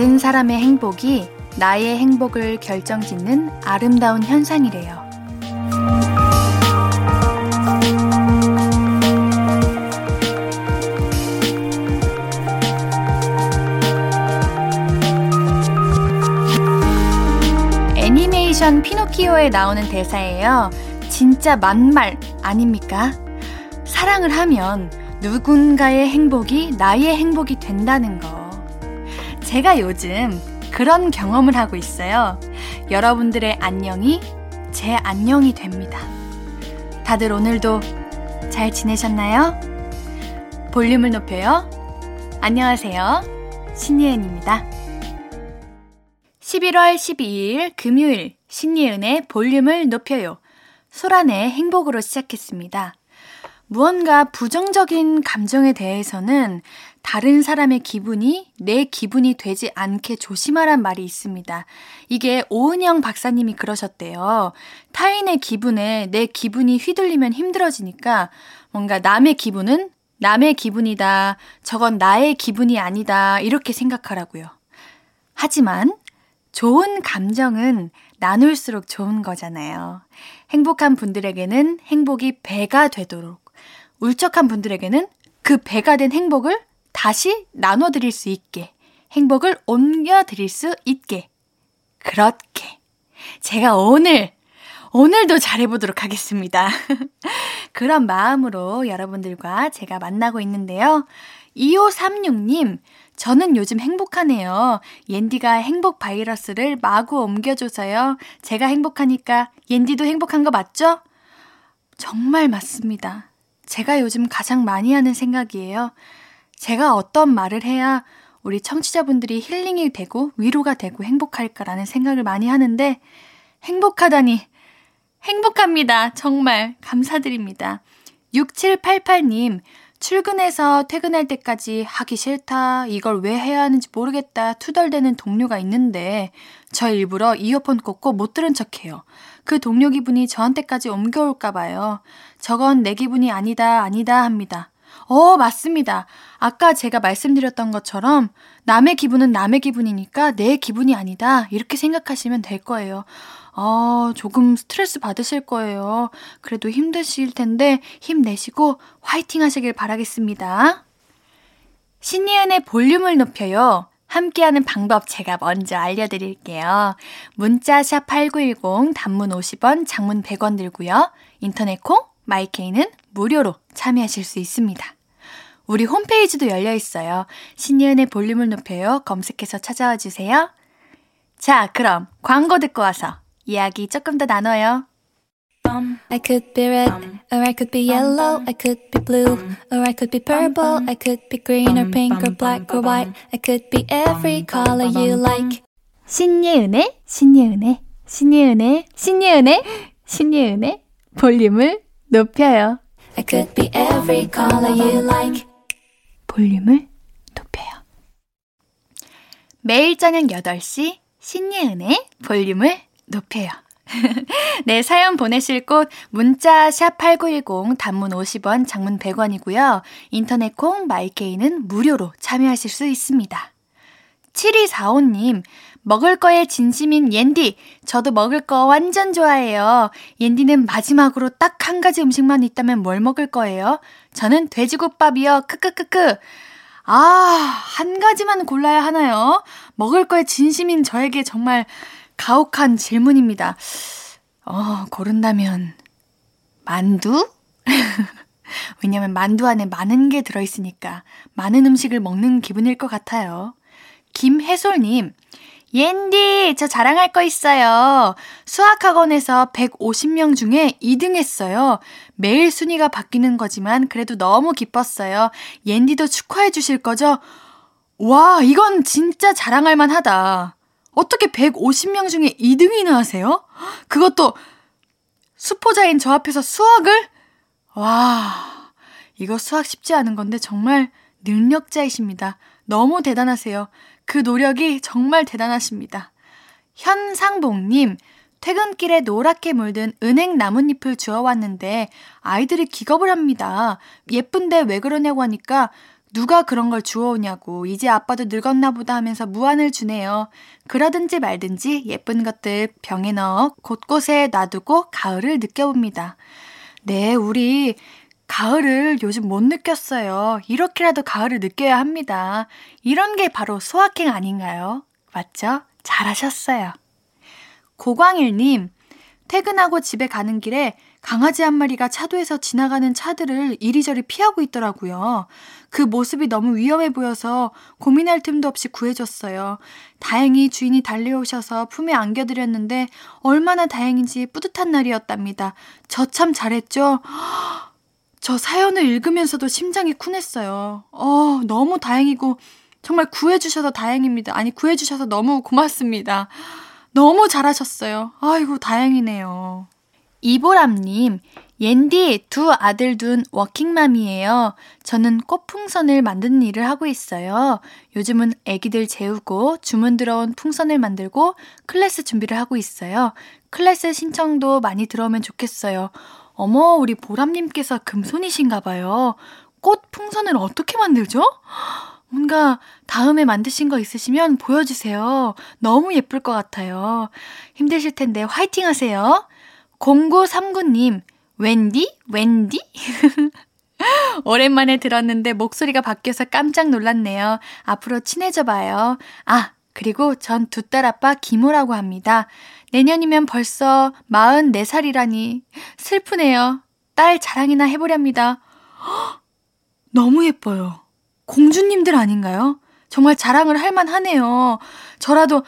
다른 사람의 행복이 나의 행복을 결정짓는 아름다운 현상이래요. 애니메이션 피노키오에 나오는 대사예요. 진짜 만말 아닙니까? 사랑을 하면 누군가의 행복이 나의 행복이 된다는 거. 제가 요즘 그런 경험을 하고 있어요. 여러분들의 안녕이 제 안녕이 됩니다. 다들 오늘도 잘 지내셨나요? 볼륨을 높여요. 안녕하세요. 신예은입니다. 11월 12일 금요일 신예은의 볼륨을 높여요. 소란의 행복으로 시작했습니다. 무언가 부정적인 감정에 대해서는 다른 사람의 기분이 내 기분이 되지 않게 조심하란 말이 있습니다. 이게 오은영 박사님이 그러셨대요. 타인의 기분에 내 기분이 휘둘리면 힘들어지니까 뭔가 남의 기분은 남의 기분이다. 저건 나의 기분이 아니다. 이렇게 생각하라고요. 하지만 좋은 감정은 나눌수록 좋은 거잖아요. 행복한 분들에게는 행복이 배가 되도록 울적한 분들에게는 그 배가 된 행복을 다시 나눠드릴 수 있게, 행복을 옮겨드릴 수 있게. 그렇게. 제가 오늘, 오늘도 잘해보도록 하겠습니다. 그런 마음으로 여러분들과 제가 만나고 있는데요. 2536님, 저는 요즘 행복하네요. 옌디가 행복 바이러스를 마구 옮겨줘서요. 제가 행복하니까 옌디도 행복한 거 맞죠? 정말 맞습니다. 제가 요즘 가장 많이 하는 생각이에요. 제가 어떤 말을 해야 우리 청취자분들이 힐링이 되고 위로가 되고 행복할까라는 생각을 많이 하는데 행복하다니 행복합니다. 정말 감사드립니다. 6788님, 출근해서 퇴근할 때까지 하기 싫다, 이걸 왜 해야 하는지 모르겠다, 투덜대는 동료가 있는데, 저 일부러 이어폰 꽂고 못 들은 척 해요. 그 동료 기분이 저한테까지 옮겨올까 봐요. 저건 내 기분이 아니다, 아니다 합니다. 어, 맞습니다. 아까 제가 말씀드렸던 것처럼 남의 기분은 남의 기분이니까 내 기분이 아니다. 이렇게 생각하시면 될 거예요. 어, 조금 스트레스 받으실 거예요. 그래도 힘드실 텐데 힘내시고 화이팅 하시길 바라겠습니다. 신예은의 볼륨을 높여요. 함께하는 방법 제가 먼저 알려드릴게요. 문자 샵 8910 단문 50원, 장문 100원 들고요. 인터넷 콩, 마이케이는 무료로 참여하실 수 있습니다. 우리 홈페이지도 열려 있어요. 신예은의 볼륨을 높여요. 검색해서 찾아와 주세요. 자, 그럼 광고 듣고 와서 이야기 조금 더 나눠요. I could be red, or I could be yellow, I could be blue, or I could be purple, I could be green or pink or black or white, I could be every color you like. 신예은의, 신예은의, 신예은의, 신예은의, 신예은의 볼륨을 높여요. I could be every color you like. 볼륨을 높여요. 매일 저녁 8시 신예은의 볼륨을 높여요. 네, 사연 보내실 곳 문자 샵8910 단문 50원, 장문 100원이고요. 인터넷 콩 마이케이는 무료로 참여하실 수 있습니다. 7245님, 먹을 거에 진심인 옌디. 저도 먹을 거 완전 좋아해요. 옌디는 마지막으로 딱 한 가지 음식만 있다면 뭘 먹을 거예요? 저는 돼지국밥이요. 크크크크. 아, 한 가지만 골라야 하나요? 먹을 거에 진심인 저에게 정말 가혹한 질문입니다. 어, 고른다면, 만두? 왜냐면 만두 안에 많은 게 들어있으니까 많은 음식을 먹는 기분일 것 같아요. 김혜솔님, 옌디, 저 자랑할 거 있어요. 수학학원에서 150명 중에 2등 했어요. 매일 순위가 바뀌는 거지만 그래도 너무 기뻤어요. 옌디도 축하해 주실 거죠? 와, 이건 진짜 자랑할 만하다. 어떻게 150명 중에 2등이나 하세요? 그것도 수포자인 저 앞에서 수학을? 와, 이거 수학 쉽지 않은 건데 정말 능력자이십니다. 너무 대단하세요. 그 노력이 정말 대단하십니다. 현상봉님, 퇴근길에 노랗게 물든 은행 나뭇잎을 주워왔는데 아이들이 기겁을 합니다. 예쁜데 왜 그러냐고 하니까 누가 그런 걸 주워오냐고. 이제 아빠도 늙었나 보다 하면서 무안을 주네요. 그러든지 말든지 예쁜 것들 병에 넣어 곳곳에 놔두고 가을을 느껴봅니다. 네, 우리 가을을 요즘 못 느꼈어요. 이렇게라도 가을을 느껴야 합니다. 이런 게 바로 소확행 아닌가요? 맞죠? 잘하셨어요. 고광일님, 퇴근하고 집에 가는 길에 강아지 한 마리가 차도에서 지나가는 차들을 이리저리 피하고 있더라고요. 그 모습이 너무 위험해 보여서 고민할 틈도 없이 구해줬어요. 다행히 주인이 달려오셔서 품에 안겨드렸는데 얼마나 다행인지 뿌듯한 날이었답니다. 저 참 잘했죠? 저 사연을 읽으면서도 심장이 쿵했어요. 어, 너무 다행이고, 정말 구해주셔서 다행입니다. 아니, 구해주셔서 너무 고맙습니다. 너무 잘하셨어요. 아이고, 다행이네요. 이보람님, 옌디 두 아들 둔 워킹맘이에요. 저는 꽃풍선을 만드는 일을 하고 있어요. 요즘은 애기들 재우고 주문 들어온 풍선을 만들고 클래스 준비를 하고 있어요. 클래스 신청도 많이 들어오면 좋겠어요. 어머, 우리 보람님께서 금손이신가 봐요. 꽃 풍선을 어떻게 만들죠? 뭔가 다음에 만드신 거 있으시면 보여주세요. 너무 예쁠 것 같아요. 힘드실 텐데 화이팅 하세요. 0939님, 웬디? 웬디? 오랜만에 들었는데 목소리가 바뀌어서 깜짝 놀랐네요. 앞으로 친해져 봐요. 아, 그리고 전 두 딸 아빠 김우라고 합니다. 내년이면 벌써 44살이라니 슬프네요. 딸 자랑이나 해보렵니다. 허, 너무 예뻐요. 공주님들 아닌가요? 정말 자랑을 할 만 하네요. 저라도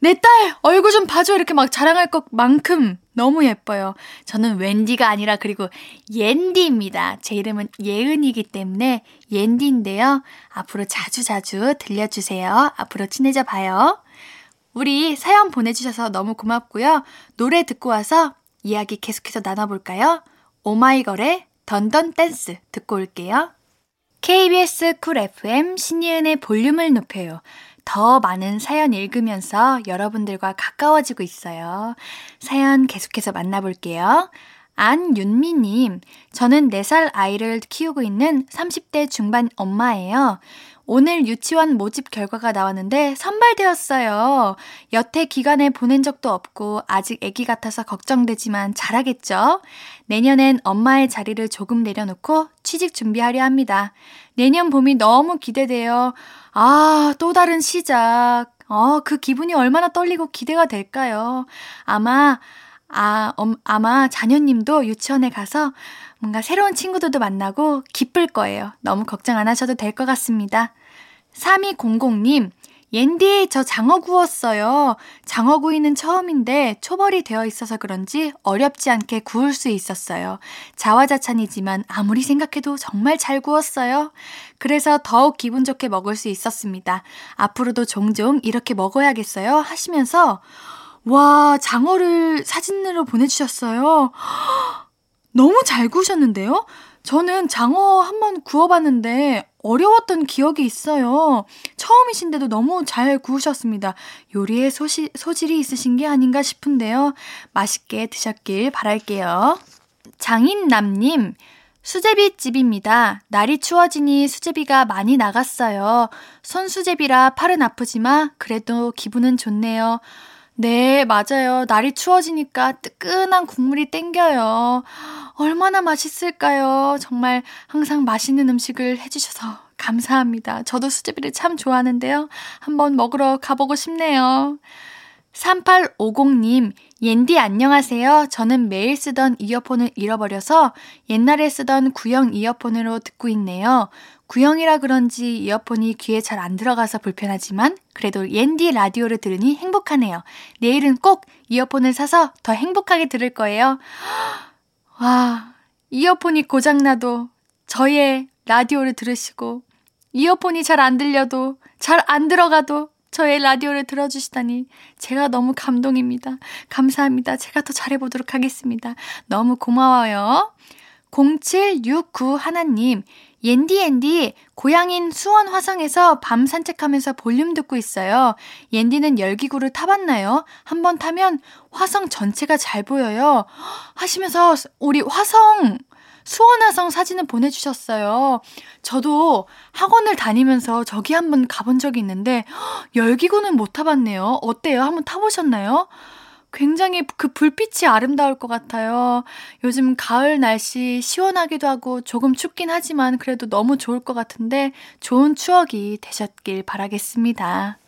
내 딸 얼굴 좀 봐줘 이렇게 막 자랑할 것만큼 너무 예뻐요. 저는 웬디가 아니라 그리고 옌디입니다. 제 이름은 예은이기 때문에 옌디인데요. 앞으로 자주자주 들려주세요. 앞으로 친해져 봐요. 우리 사연 보내주셔서 너무 고맙고요. 노래 듣고 와서 이야기 계속해서 나눠볼까요? 오마이걸의 Dun Dun Dance 듣고 올게요. KBS Cool FM 신예은의 볼륨을 높여요. 더 많은 사연 읽으면서 여러분들과 가까워지고 있어요. 사연 계속해서 만나볼게요. 안윤미님, 저는 4살 아이를 키우고 있는 30대 중반 엄마예요. 오늘 유치원 모집 결과가 나왔는데 선발되었어요. 여태 기간에 보낸 적도 없고 아직 아기 같아서 걱정되지만 잘하겠죠? 내년엔 엄마의 자리를 조금 내려놓고 취직 준비하려 합니다. 내년 봄이 너무 기대돼요. 아, 또 다른 시작. 어, 그 기분이 얼마나 떨리고 기대가 될까요? 아마, 아, 음, 아마 자녀님도 유치원에 가서 뭔가 새로운 친구들도 만나고 기쁠 거예요. 너무 걱정 안 하셔도 될 것 같습니다. 3200님, 옌디, 저 장어 구웠어요. 장어 구이는 처음인데 초벌이 되어 있어서 그런지 어렵지 않게 구울 수 있었어요. 자화자찬이지만 아무리 생각해도 정말 잘 구웠어요. 그래서 더욱 기분 좋게 먹을 수 있었습니다. 앞으로도 종종 이렇게 먹어야겠어요. 하시면서, 와, 장어를 사진으로 보내주셨어요. 너무 잘 구우셨는데요? 저는 장어 한번 구워봤는데 어려웠던 기억이 있어요. 처음이신데도 너무 잘 구우셨습니다. 요리에 소시, 소질이 있으신 게 아닌가 싶은데요. 맛있게 드셨길 바랄게요. 장인남님, 수제비 집입니다. 날이 추워지니 수제비가 많이 나갔어요. 손수제비라 팔은 아프지만 그래도 기분은 좋네요. 네, 맞아요. 날이 추워지니까 뜨끈한 국물이 땡겨요. 얼마나 맛있을까요? 정말 항상 맛있는 음식을 해주셔서 감사합니다. 저도 수제비를 참 좋아하는데요. 한번 먹으러 가보고 싶네요. 3850님, 옌디 안녕하세요. 저는 매일 쓰던 이어폰을 잃어버려서 옛날에 쓰던 구형 이어폰으로 듣고 있네요. 구형이라 그런지 이어폰이 귀에 잘 안 들어가서 불편하지만 그래도 옌디 라디오를 들으니 행복하네요. 내일은 꼭 이어폰을 사서 더 행복하게 들을 거예요. 와, 이어폰이 고장나도 저의 라디오를 들으시고 이어폰이 잘 안 들려도 잘 안 들어가도 저의 라디오를 들어주시다니 제가 너무 감동입니다. 감사합니다. 제가 더 잘해보도록 하겠습니다. 너무 고마워요. 0769 하나님, 옌디 옌디 고향인 수원 화성에서 밤 산책하면서 볼륨 듣고 있어요. 옌디는 열기구를 타봤나요? 한번 타면 화성 전체가 잘 보여요. 하시면서 우리 화성 수원 화성 사진을 보내주셨어요. 저도 학원을 다니면서 저기 한번 가본 적이 있는데, 열기구는 못 타봤네요. 어때요? 한번 타보셨나요? 굉장히 그 불빛이 아름다울 것 같아요. 요즘 가을 날씨 시원하기도 하고 조금 춥긴 하지만 그래도 너무 좋을 것 같은데 좋은 추억이 되셨길 바라겠습니다.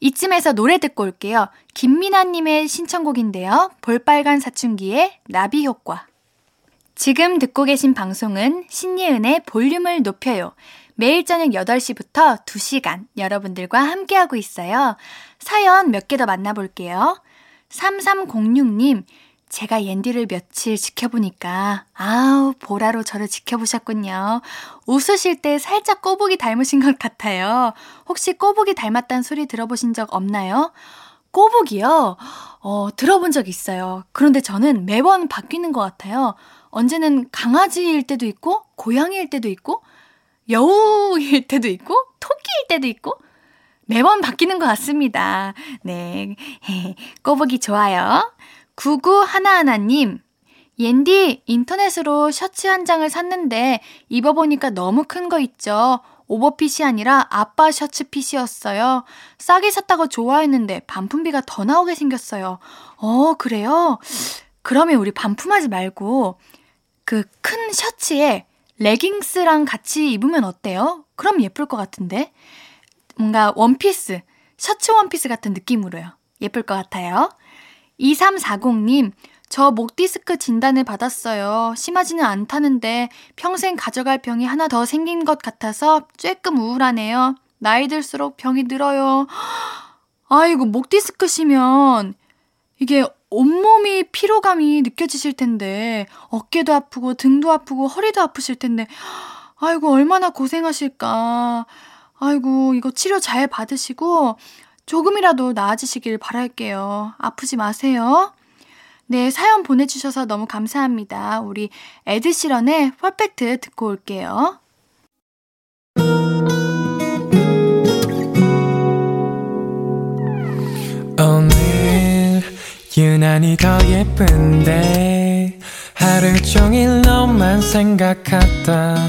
이쯤에서 노래 듣고 올게요. 김민아님의 신청곡인데요. 볼빨간 사춘기의 나비 효과. 지금 듣고 계신 방송은 신예은의 볼륨을 높여요. 매일 저녁 8시부터 2시간 여러분들과 함께하고 있어요. 사연 몇 개 더 만나볼게요. 3306님, 제가 옌디를 며칠 지켜보니까, 아우, 보라로 저를 지켜보셨군요. 웃으실 때 살짝 꼬북이 닮으신 것 같아요. 혹시 꼬북이 닮았다는 소리 들어보신 적 없나요? 꼬북이요? 어, 들어본 적 있어요. 그런데 저는 매번 바뀌는 것 같아요. 언제는 강아지일 때도 있고, 고양이일 때도 있고, 여우일 때도 있고, 토끼일 때도 있고, 매번 바뀌는 것 같습니다. 네. 꼬북이 좋아요. 9911님. 옌디, 인터넷으로 셔츠 한 장을 샀는데 입어보니까 너무 큰 거 있죠. 오버핏이 아니라 아빠 셔츠 핏이었어요. 싸게 샀다고 좋아했는데 반품비가 더 나오게 생겼어요. 어, 그래요? 그러면 우리 반품하지 말고 그 큰 셔츠에 레깅스랑 같이 입으면 어때요? 그럼 예쁠 것 같은데. 뭔가 원피스, 셔츠 원피스 같은 느낌으로요. 예쁠 것 같아요. 2340님, 저 목 디스크 진단을 받았어요. 심하지는 않다는데 평생 가져갈 병이 하나 더 생긴 것 같아서 쬐끔 우울하네요. 나이 들수록 병이 늘어요. 아이고, 목 디스크시면 이게 온몸이 피로감이 느껴지실 텐데, 어깨도 아프고, 등도 아프고, 허리도 아프실 텐데, 아이고, 얼마나 고생하실까. 아이고, 이거 치료 잘 받으시고 조금이라도 나아지시길 바랄게요. 아프지 마세요. 네, 사연 보내주셔서 너무 감사합니다. 우리 에드시런의 퍼펙트 듣고 올게요. 오늘 유난히 더 예쁜데 하루 종일 너만 생각하다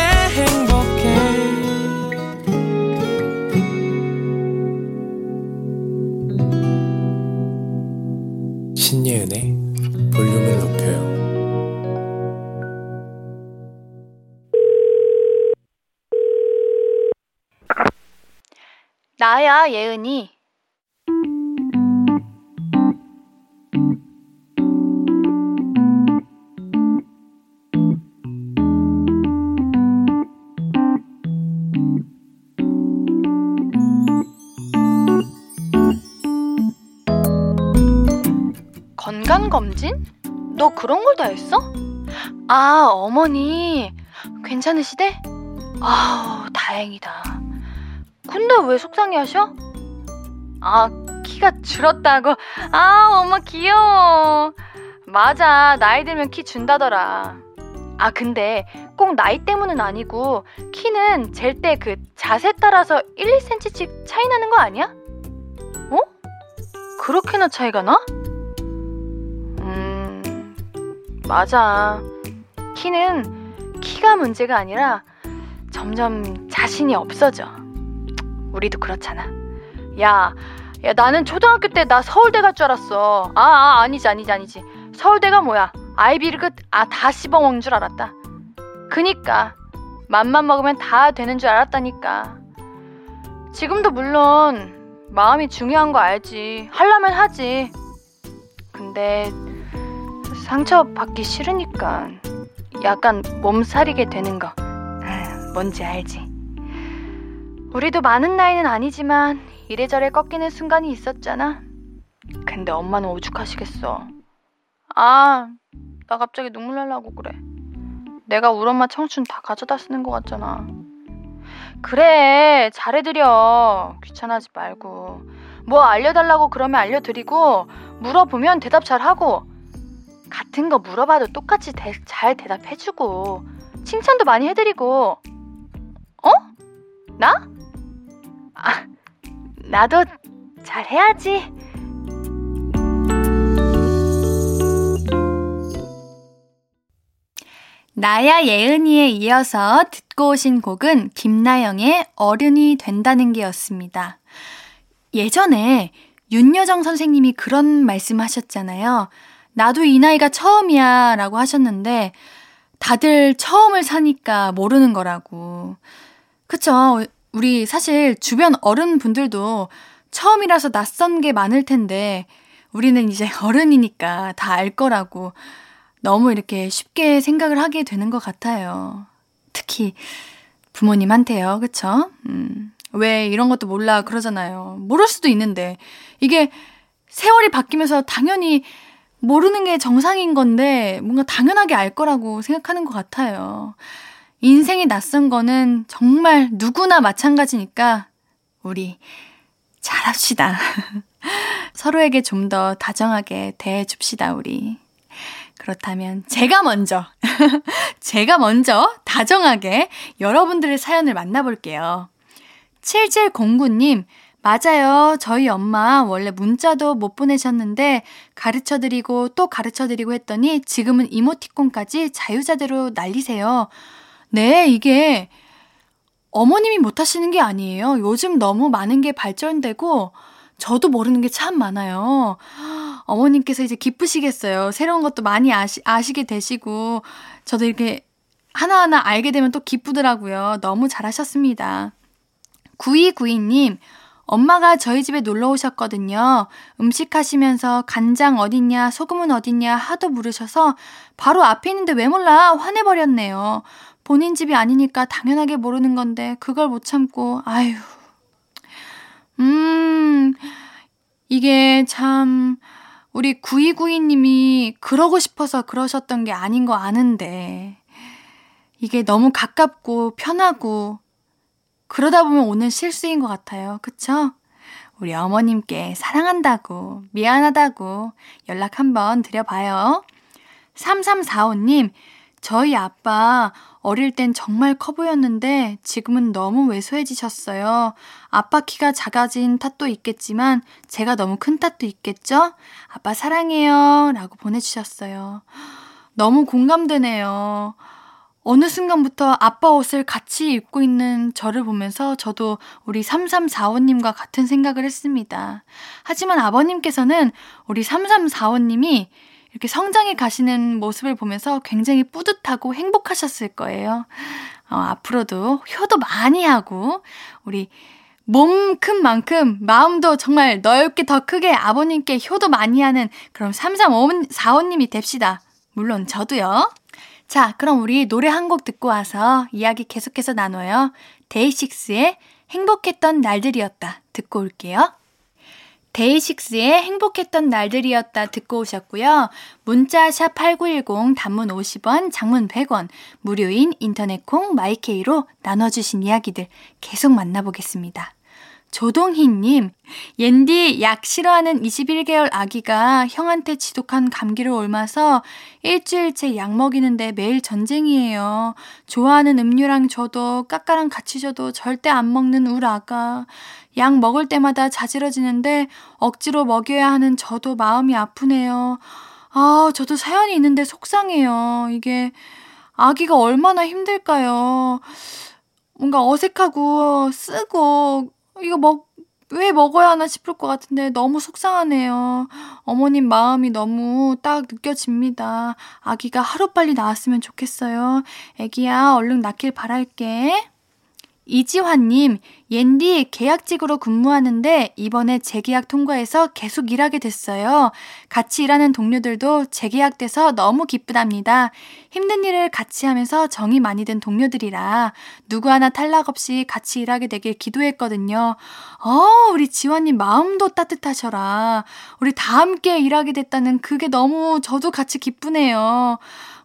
신예은의 볼륨을 높여요. 나야, 예은이. 건강검진? 너 그런 걸 다 했어? 아, 어머니. 괜찮으시대? 아우, 다행이다. 근데 왜 속상해 하셔? 아, 키가 줄었다고. 아, 엄마 귀여워. 맞아. 나이 들면 키 준다더라. 아, 근데 꼭 나이 때문은 아니고 키는 잴 때 그 자세 따라서 1, 2cm씩 차이 나는 거 아니야? 어? 그렇게나 차이가 나? 맞아. 키는 키가 문제가 아니라 점점 자신이 없어져. 우리도 그렇잖아. 야, 야, 나는 초등학교 때 나 서울대 갈 줄 알았어. 아, 아, 아니지, 아니지, 아니지. 서울대가 뭐야? 아이비리그, 아, 다 씹어먹는 줄 알았다. 그니까. 맘만 먹으면 다 되는 줄 알았다니까. 지금도 물론 마음이 중요한 거 알지. 하려면 하지. 근데 상처 받기 싫으니까 약간 몸살이게 되는 거 뭔지 알지? 우리도 많은 나이는 아니지만 이래저래 꺾이는 순간이 있었잖아. 근데 엄마는 오죽하시겠어. 아, 나 갑자기 눈물 날라고 그래. 내가 우리 엄마 청춘 다 가져다 쓰는 것 같잖아. 그래, 잘해드려. 귀찮아하지 말고. 뭐 알려달라고 그러면 알려드리고, 물어보면 대답 잘하고, 같은 거 물어봐도 똑같이 대, 잘 대답해주고, 칭찬도 많이 해드리고, 어? 나? 아, 나도 잘해야지. 나야 예은이에 이어서 듣고 오신 곡은 김나영의 어른이 된다는 게였습니다. 예전에 윤여정 선생님이 그런 말씀 하셨잖아요. 나도 이 나이가 처음이야 라고 하셨는데 다들 처음을 사니까 모르는 거라고. 그쵸. 우리 사실 주변 어른분들도 처음이라서 낯선 게 많을 텐데 우리는 이제 어른이니까 다 알 거라고 너무 이렇게 쉽게 생각을 하게 되는 것 같아요. 특히 부모님한테요. 그쵸? 음, 왜 이런 것도 몰라 그러잖아요. 모를 수도 있는데 이게 세월이 바뀌면서 당연히 모르는 게 정상인 건데 뭔가 당연하게 알 거라고 생각하는 것 같아요. 인생이 낯선 거는 정말 누구나 마찬가지니까 우리 잘합시다. 서로에게 좀 더 다정하게 대해줍시다, 우리. 그렇다면 제가 먼저, 제가 먼저 다정하게 여러분들의 사연을 만나볼게요. 7709님, 맞아요. 저희 엄마 원래 문자도 못 보내셨는데 가르쳐 드리고 또 가르쳐 드리고 했더니 지금은 이모티콘까지 자유자재로 날리세요. 네, 이게 어머님이 못 하시는 게 아니에요. 요즘 너무 많은 게 발전되고 저도 모르는 게 참 많아요. 어머님께서 이제 기쁘시겠어요. 새로운 것도 많이 아시, 아시게 되시고, 저도 이렇게 하나하나 알게 되면 또 기쁘더라고요. 너무 잘하셨습니다. 9292님, 엄마가 저희 집에 놀러 오셨거든요. 음식 하시면서 간장 어딨냐, 소금은 어딨냐 하도 물으셔서 바로 앞에 있는데 왜 몰라? 화내버렸네요. 본인 집이 아니니까 당연하게 모르는 건데 그걸 못 참고, 아유. 음, 이게 참, 우리 9292님이 그러고 싶어서 그러셨던 게 아닌 거 아는데, 이게 너무 가깝고 편하고, 그러다 보면 오는 실수인 것 같아요. 그쵸? 우리 어머님께 사랑한다고, 미안하다고 연락 한번 드려봐요. 3345님, 저희 아빠 어릴 땐 정말 커 보였는데 지금은 너무 왜소해지셨어요. 아빠 키가 작아진 탓도 있겠지만 제가 너무 큰 탓도 있겠죠? 아빠 사랑해요. 라고 보내주셨어요. 너무 공감되네요. 어느 순간부터 아빠 옷을 같이 입고 있는 저를 보면서 저도 우리 3345님과 같은 생각을 했습니다. 하지만 아버님께서는 우리 3345님이 이렇게 성장해 가시는 모습을 보면서 굉장히 뿌듯하고 행복하셨을 거예요. 어, 앞으로도 효도 많이 하고, 우리 몸 큰 만큼 마음도 정말 넓게 더 크게 아버님께 효도 많이 하는 그런 3345님이 됩시다. 물론 저도요. 자, 그럼 우리 노래 한 곡 듣고 와서 이야기 계속해서 나눠요. 데이식스의 행복했던 날들이었다. 듣고 올게요. 데이식스의 행복했던 날들이었다 듣고 오셨고요. 문자 샵8910 단문 50원, 장문 100원, 무료인 인터넷 콩 마이케이로 나눠주신 이야기들 계속 만나보겠습니다. 조동희님, 옌디 약 싫어하는 21개월 아기가 형한테 지독한 감기를 옮아서 일주일째 약 먹이는데 매일 전쟁이에요. 좋아하는 음료랑 줘도 까까랑 같이 줘도 절대 안 먹는 울 아가. 약 먹을 때마다 자지러지는데 억지로 먹여야 하는 저도 마음이 아프네요. 아, 저도 사연이 있는데 속상해요. 이게 아기가 얼마나 힘들까요? 뭔가 어색하고 쓰고 이거 먹, 왜 먹어야 하나 싶을 것 같은데 너무 속상하네요. 어머님 마음이 너무 딱 느껴집니다. 아기가 하루빨리 나왔으면 좋겠어요. 애기야, 얼른 낳길 바랄게. 이지환님, 옌디 계약직으로 근무하는데 이번에 재계약 통과해서 계속 일하게 됐어요. 같이 일하는 동료들도 재계약돼서 너무 기쁘답니다. 힘든 일을 같이 하면서 정이 많이 든 동료들이라 누구 하나 탈락 없이 같이 일하게 되길 기도했거든요. 어, 우리 지환님 마음도 따뜻하셔라. 우리 다 함께 일하게 됐다는 그게 너무 저도 같이 기쁘네요.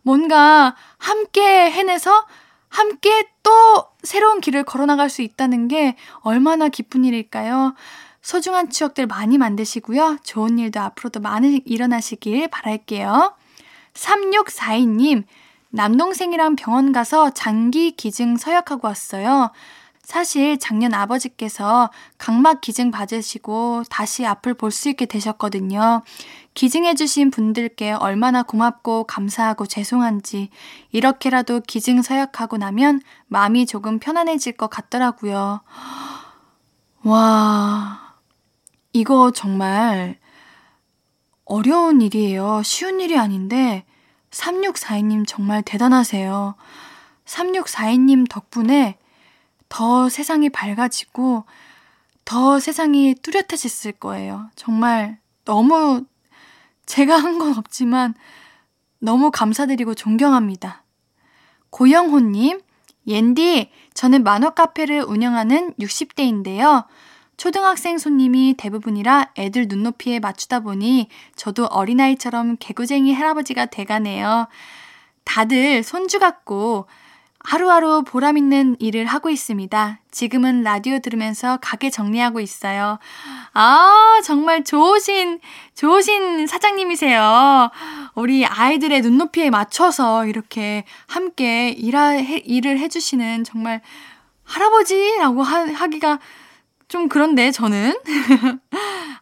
뭔가 함께 해내서 함께 또 새로운 길을 걸어나갈 수 있다는 게 얼마나 기쁜 일일까요? 소중한 추억들 많이 만드시고요. 좋은 일도 앞으로도 많이 일어나시길 바랄게요. 3642님, 남동생이랑 병원 가서 장기 기증 서약하고 왔어요. 사실 작년 아버지께서 각막 기증 받으시고 다시 앞을 볼 수 있게 되셨거든요. 기증해주신 분들께 얼마나 고맙고 감사하고 죄송한지 이렇게라도 기증 서약하고 나면 마음이 조금 편안해질 것 같더라고요. 와, 이거 정말 어려운 일이에요. 쉬운 일이 아닌데 3642님 정말 대단하세요. 3642님 덕분에 더 세상이 밝아지고 더 세상이 뚜렷해졌을 거예요. 정말 너무 제가 한 건 없지만 너무 감사드리고 존경합니다. 고영호님, 옌디, 저는 만화 카페를 운영하는 60대인데요. 초등학생 손님이 대부분이라 애들 눈높이에 맞추다 보니 저도 어린아이처럼 개구쟁이 할아버지가 돼가네요. 다들 손주 같고 하루하루 보람 있는 일을 하고 있습니다. 지금은 라디오 들으면서 가게 정리하고 있어요. 아, 정말 좋으신, 좋으신 사장님이세요. 우리 아이들의 눈높이에 맞춰서 이렇게 함께 일하, 일을 해주시는 정말 할아버지라고 하, 하기가 좀 그런데 저는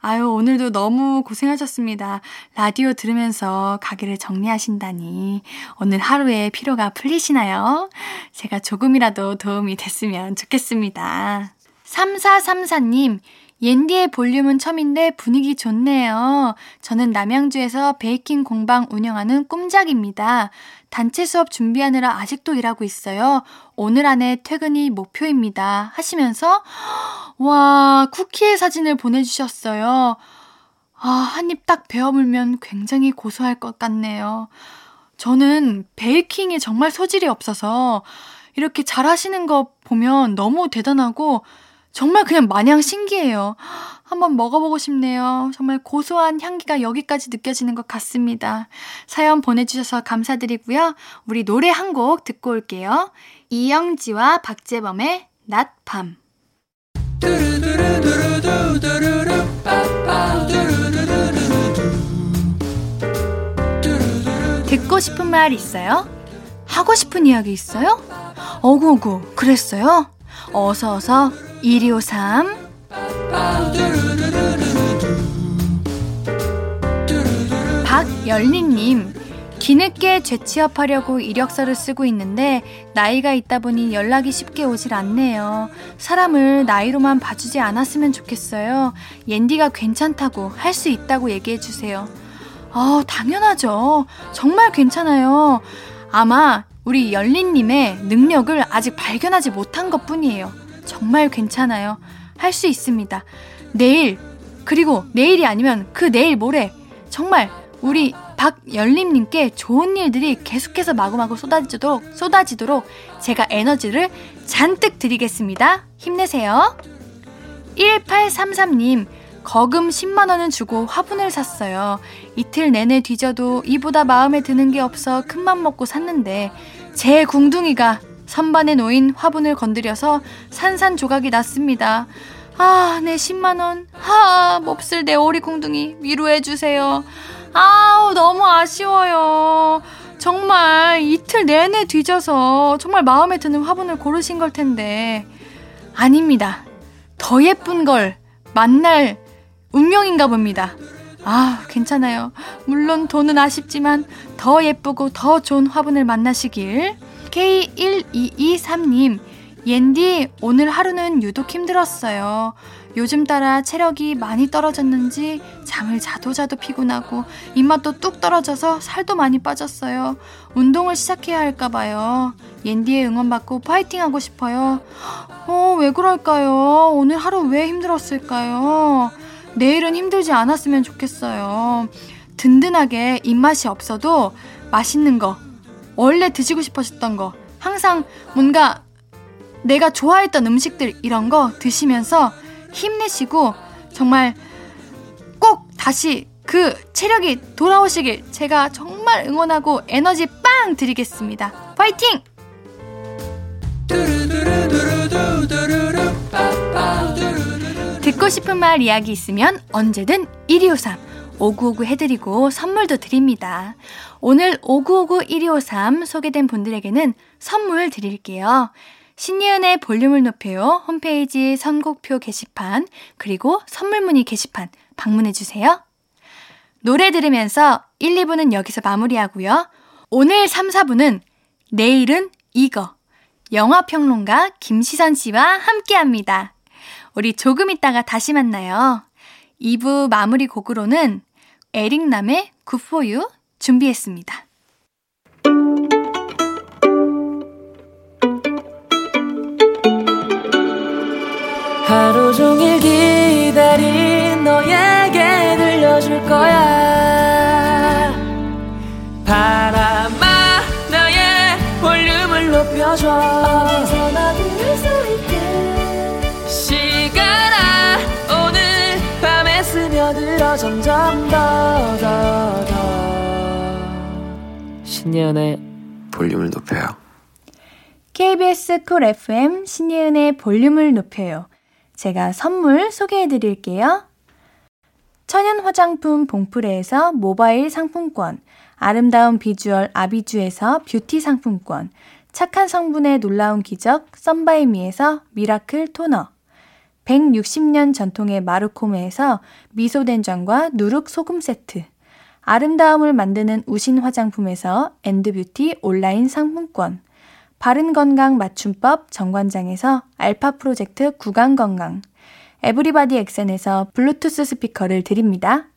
아유 오늘도 너무 고생하셨습니다. 라디오 들으면서 가게를 정리하신다니 오늘 하루의 피로가 풀리시나요? 제가 조금이라도 도움이 됐으면 좋겠습니다. 3434님 옌디의 볼륨은 처음인데 분위기 좋네요. 저는 남양주에서 베이킹 공방 운영하는 꿈작입니다. 단체 수업 준비하느라 아직도 일하고 있어요. 오늘 안에 퇴근이 목표입니다. 하시면서, 와, 쿠키의 사진을 보내주셨어요. 아, 한 입 딱 베어물면 굉장히 고소할 것 같네요. 저는 베이킹에 정말 소질이 없어서 이렇게 잘 하시는 거 보면 너무 대단하고 정말 그냥 마냥 신기해요. 한번 먹어보고 싶네요. 정말 고소한 향기가 여기까지 느껴지는 것 같습니다. 사연 보내주셔서 감사드리고요. 우리 노래 한 곡 듣고 올게요. 이영지와 박재범의 낮밤. 듣고 싶은 말 있어요? 하고 싶은 이야기 있어요? 어구어구, 그랬어요? 어서 어서 1253 박열리님 뒤늦게 재취업하려고 이력서를 쓰고 있는데 나이가 있다 보니 연락이 쉽게 오질 않네요. 사람을 나이로만 봐주지 않았으면 좋겠어요. 옌디가 괜찮다고 할 수 있다고 얘기해 주세요. 아, 당연하죠. 정말 괜찮아요. 아마 우리 열린님의 능력을 아직 발견하지 못한 것 뿐이에요. 정말 괜찮아요. 할 수 있습니다. 내일, 그리고 내일이 아니면 그 내일 모레, 정말 우리 박열림님께 좋은 일들이 계속해서 마구마구 쏟아지도록, 쏟아지도록 제가 에너지를 잔뜩 드리겠습니다. 힘내세요. 1833님, 거금 10만 원은 주고 화분을 샀어요. 이틀 내내 뒤져도 이보다 마음에 드는 게 없어 큰맘 먹고 샀는데, 제 궁둥이가 선반에 놓인 화분을 건드려서 산산조각이 났습니다. 아, 내 10만원. 하, 몹쓸 내 오리 궁둥이. 위로해 주세요. 아우, 너무 아쉬워요. 정말 이틀 내내 뒤져서 정말 마음에 드는 화분을 고르신 걸 텐데. 아닙니다. 더 예쁜 걸 만날 운명인가 봅니다. 아, 괜찮아요. 물론 돈은 아쉽지만 더 예쁘고 더 좋은 화분을 만나시길. K1223님, 옌디, 오늘 하루는 유독 힘들었어요. 요즘 따라 체력이 많이 떨어졌는지 잠을 자도 자도 피곤하고 입맛도 뚝 떨어져서 살도 많이 빠졌어요. 운동을 시작해야 할까봐요. 옌디의 응원받고 파이팅 하고 싶어요. 어, 왜 그럴까요? 오늘 하루 왜 힘들었을까요? 내일은 힘들지 않았으면 좋겠어요. 든든하게 입맛이 없어도 맛있는 거, 원래 드시고 싶으셨던 거, 항상 뭔가 내가 좋아했던 음식들 이런 거 드시면서 힘내시고 정말 꼭 다시 그 체력이 돌아오시길 제가 정말 응원하고 에너지 빵 드리겠습니다. 파이팅! 듣고 싶은 말 이야기 있으면 언제든 1253 5959 해드리고 선물도 드립니다. 오늘 5959 1253 소개된 분들에게는 선물 드릴게요. 신예은의 볼륨을 높여요 홈페이지 선곡표 게시판 그리고 선물문의 게시판 방문해주세요. 노래 들으면서 1, 2부는 여기서 마무리하고요. 오늘 3, 4부는 내일은 이거 영화평론가 김시선 씨와 함께 합니다. 우리 조금 있다가 다시 만나요. 2부 마무리 곡으로는 에릭남의 굿포유 준비했습니다. 하루 종일 기다린 너에게 들려줄 거야 바람아 나의 볼륨을 높여줘 점점 더 더 더 신예은의 볼륨을 높여요. KBS 쿨 FM 신예은의 볼륨을 높여요. 제가 선물 소개해 드릴게요. 천연 화장품 봉프레에서 모바일 상품권, 아름다운 비주얼 아비주에서 뷰티 상품권, 착한 성분의 놀라운 기적 썬바이미에서 miracle 토너, 160년 전통의 마루코메에서 미소된장과 누룩 소금 세트, 아름다움을 만드는 우신 화장품에서 엔드뷰티 온라인 상품권, 바른 건강 맞춤법 정관장에서 알파 프로젝트 구강 건강, 에브리바디 엑센에서 블루투스 스피커를 드립니다.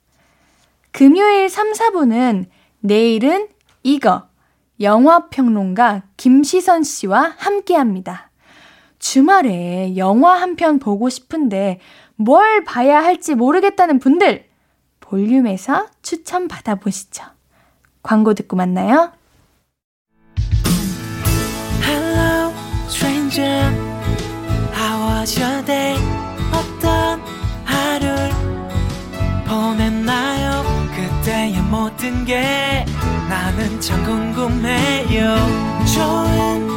금요일 3, 4분은 내일은 이거 영화평론가 김시선 씨와 함께 합니다. 주말에 영화 한 편 보고 싶은데 뭘 봐야 할지 모르겠다는 분들 볼륨에서 추천 받아보시죠. 광고 듣고 만나요. Hello, stranger. How was your day? 어떤 하루를 보냈나요? 그때의 모든 게 나는 참 궁금해요. 좋은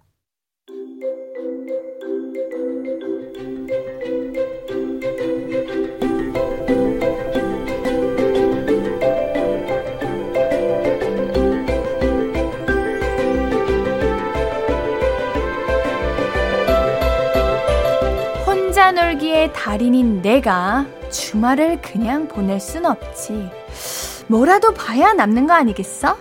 달인인 내가 주말을 그냥 보낼 순 없지. 뭐라도 봐야 남는 거 아니겠어?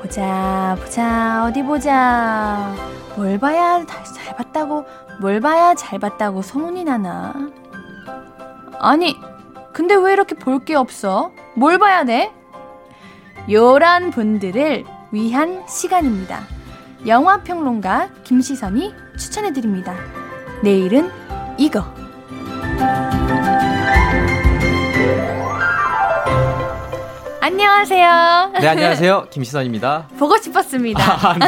보자, 보자, 어디 보자. 뭘 봐야 잘, 잘 봤다고, 뭘 봐야 잘 봤다고 소문이 나나. 아니, 근데 왜 이렇게 볼 게 없어? 뭘 봐야 돼? 요런 분들을 위한 시간입니다. 영화평론가 김시선이 추천해드립니다. 내일은 이거. Música 안녕하세요. 네, 안녕하세요. 김시선입니다. 보고 싶었습니다. 아, 네.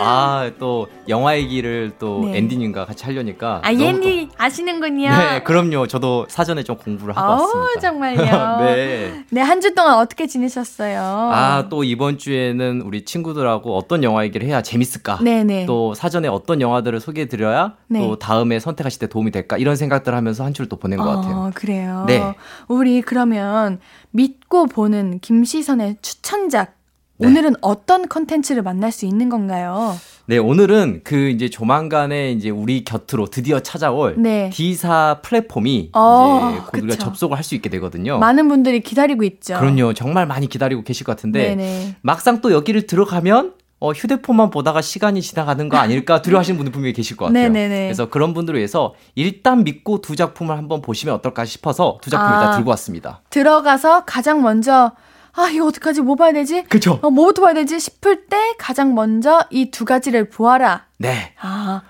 아, 또 영화 얘기를 또 네. 앤디님과 같이 하려니까. 아, 너무 옌디 아시는군요. 또- 네, 그럼요. 저도 사전에 좀 공부를 하고 어우, 왔습니다. 정말요. 네. 네, 한 주 동안 어떻게 지내셨어요? 아, 또 이번 주에는 우리 친구들하고 어떤 영화 얘기를 해야 재밌을까? 네네. 또 사전에 어떤 영화들을 소개해 드려야 네. 또 다음에 선택하실 때 도움이 될까? 이런 생각들을 하면서 한 주를 또 보낸 것 같아요. 어, 그래요. 네. 우리 그러면 믿고 보는 김시선의 추천작. 네. 오늘은 어떤 컨텐츠를 만날 수 있는 건가요? 네, 오늘은 그 이제 조만간에 이제 우리 곁으로 드디어 찾아올 네. D사 플랫폼이 어, 이제 곧 우리가. 접속을 할 수 있게 되거든요. 많은 분들이 기다리고 있죠. 그럼요. 정말 많이 기다리고 계실 것 같은데 네네. 막상 또 여기를 들어가면 어, 휴대폰만 보다가 시간이 지나가는 거 아닐까 두려워하시는 분들 분명히 계실 것 같아요. 네네네. 그래서 그런 분들을 위해서 일단 믿고 두 작품을 한번 보시면 어떨까 싶어서 두 작품 아. 일단 들고 왔습니다. 들어가서 가장 먼저 아 이거 어떡하지 뭐 봐야 되지? 그죠? 어, 뭐부터 봐야 되지 싶을 때 가장 먼저 이 두 가지를 보아라. 네. 아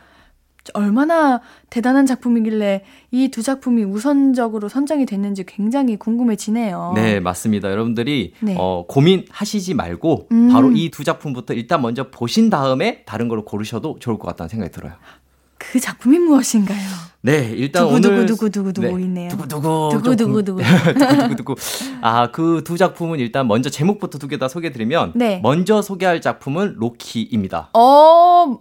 얼마나 대단한 작품이길래 이 두 작품이 우선적으로 선정이 됐는지 굉장히 궁금해지네요. 네, 맞습니다. 여러분들이 네. 어, 고민하시지 말고 음. 바로 이 두 작품부터 일단 먼저 보신 다음에 다른 걸로 고르셔도 좋을 것 같다는 생각이 들어요. 그 작품이 무엇인가요? 네, 일단 두구두구 오늘 두구두구두구 있네요. 두구두구 두구 두구두구. 두구 두구두구. 아, 그 두 작품은 일단 먼저 제목부터 두 개 다 소개해 드리면 네. 먼저 소개할 작품은 로키입니다. 어,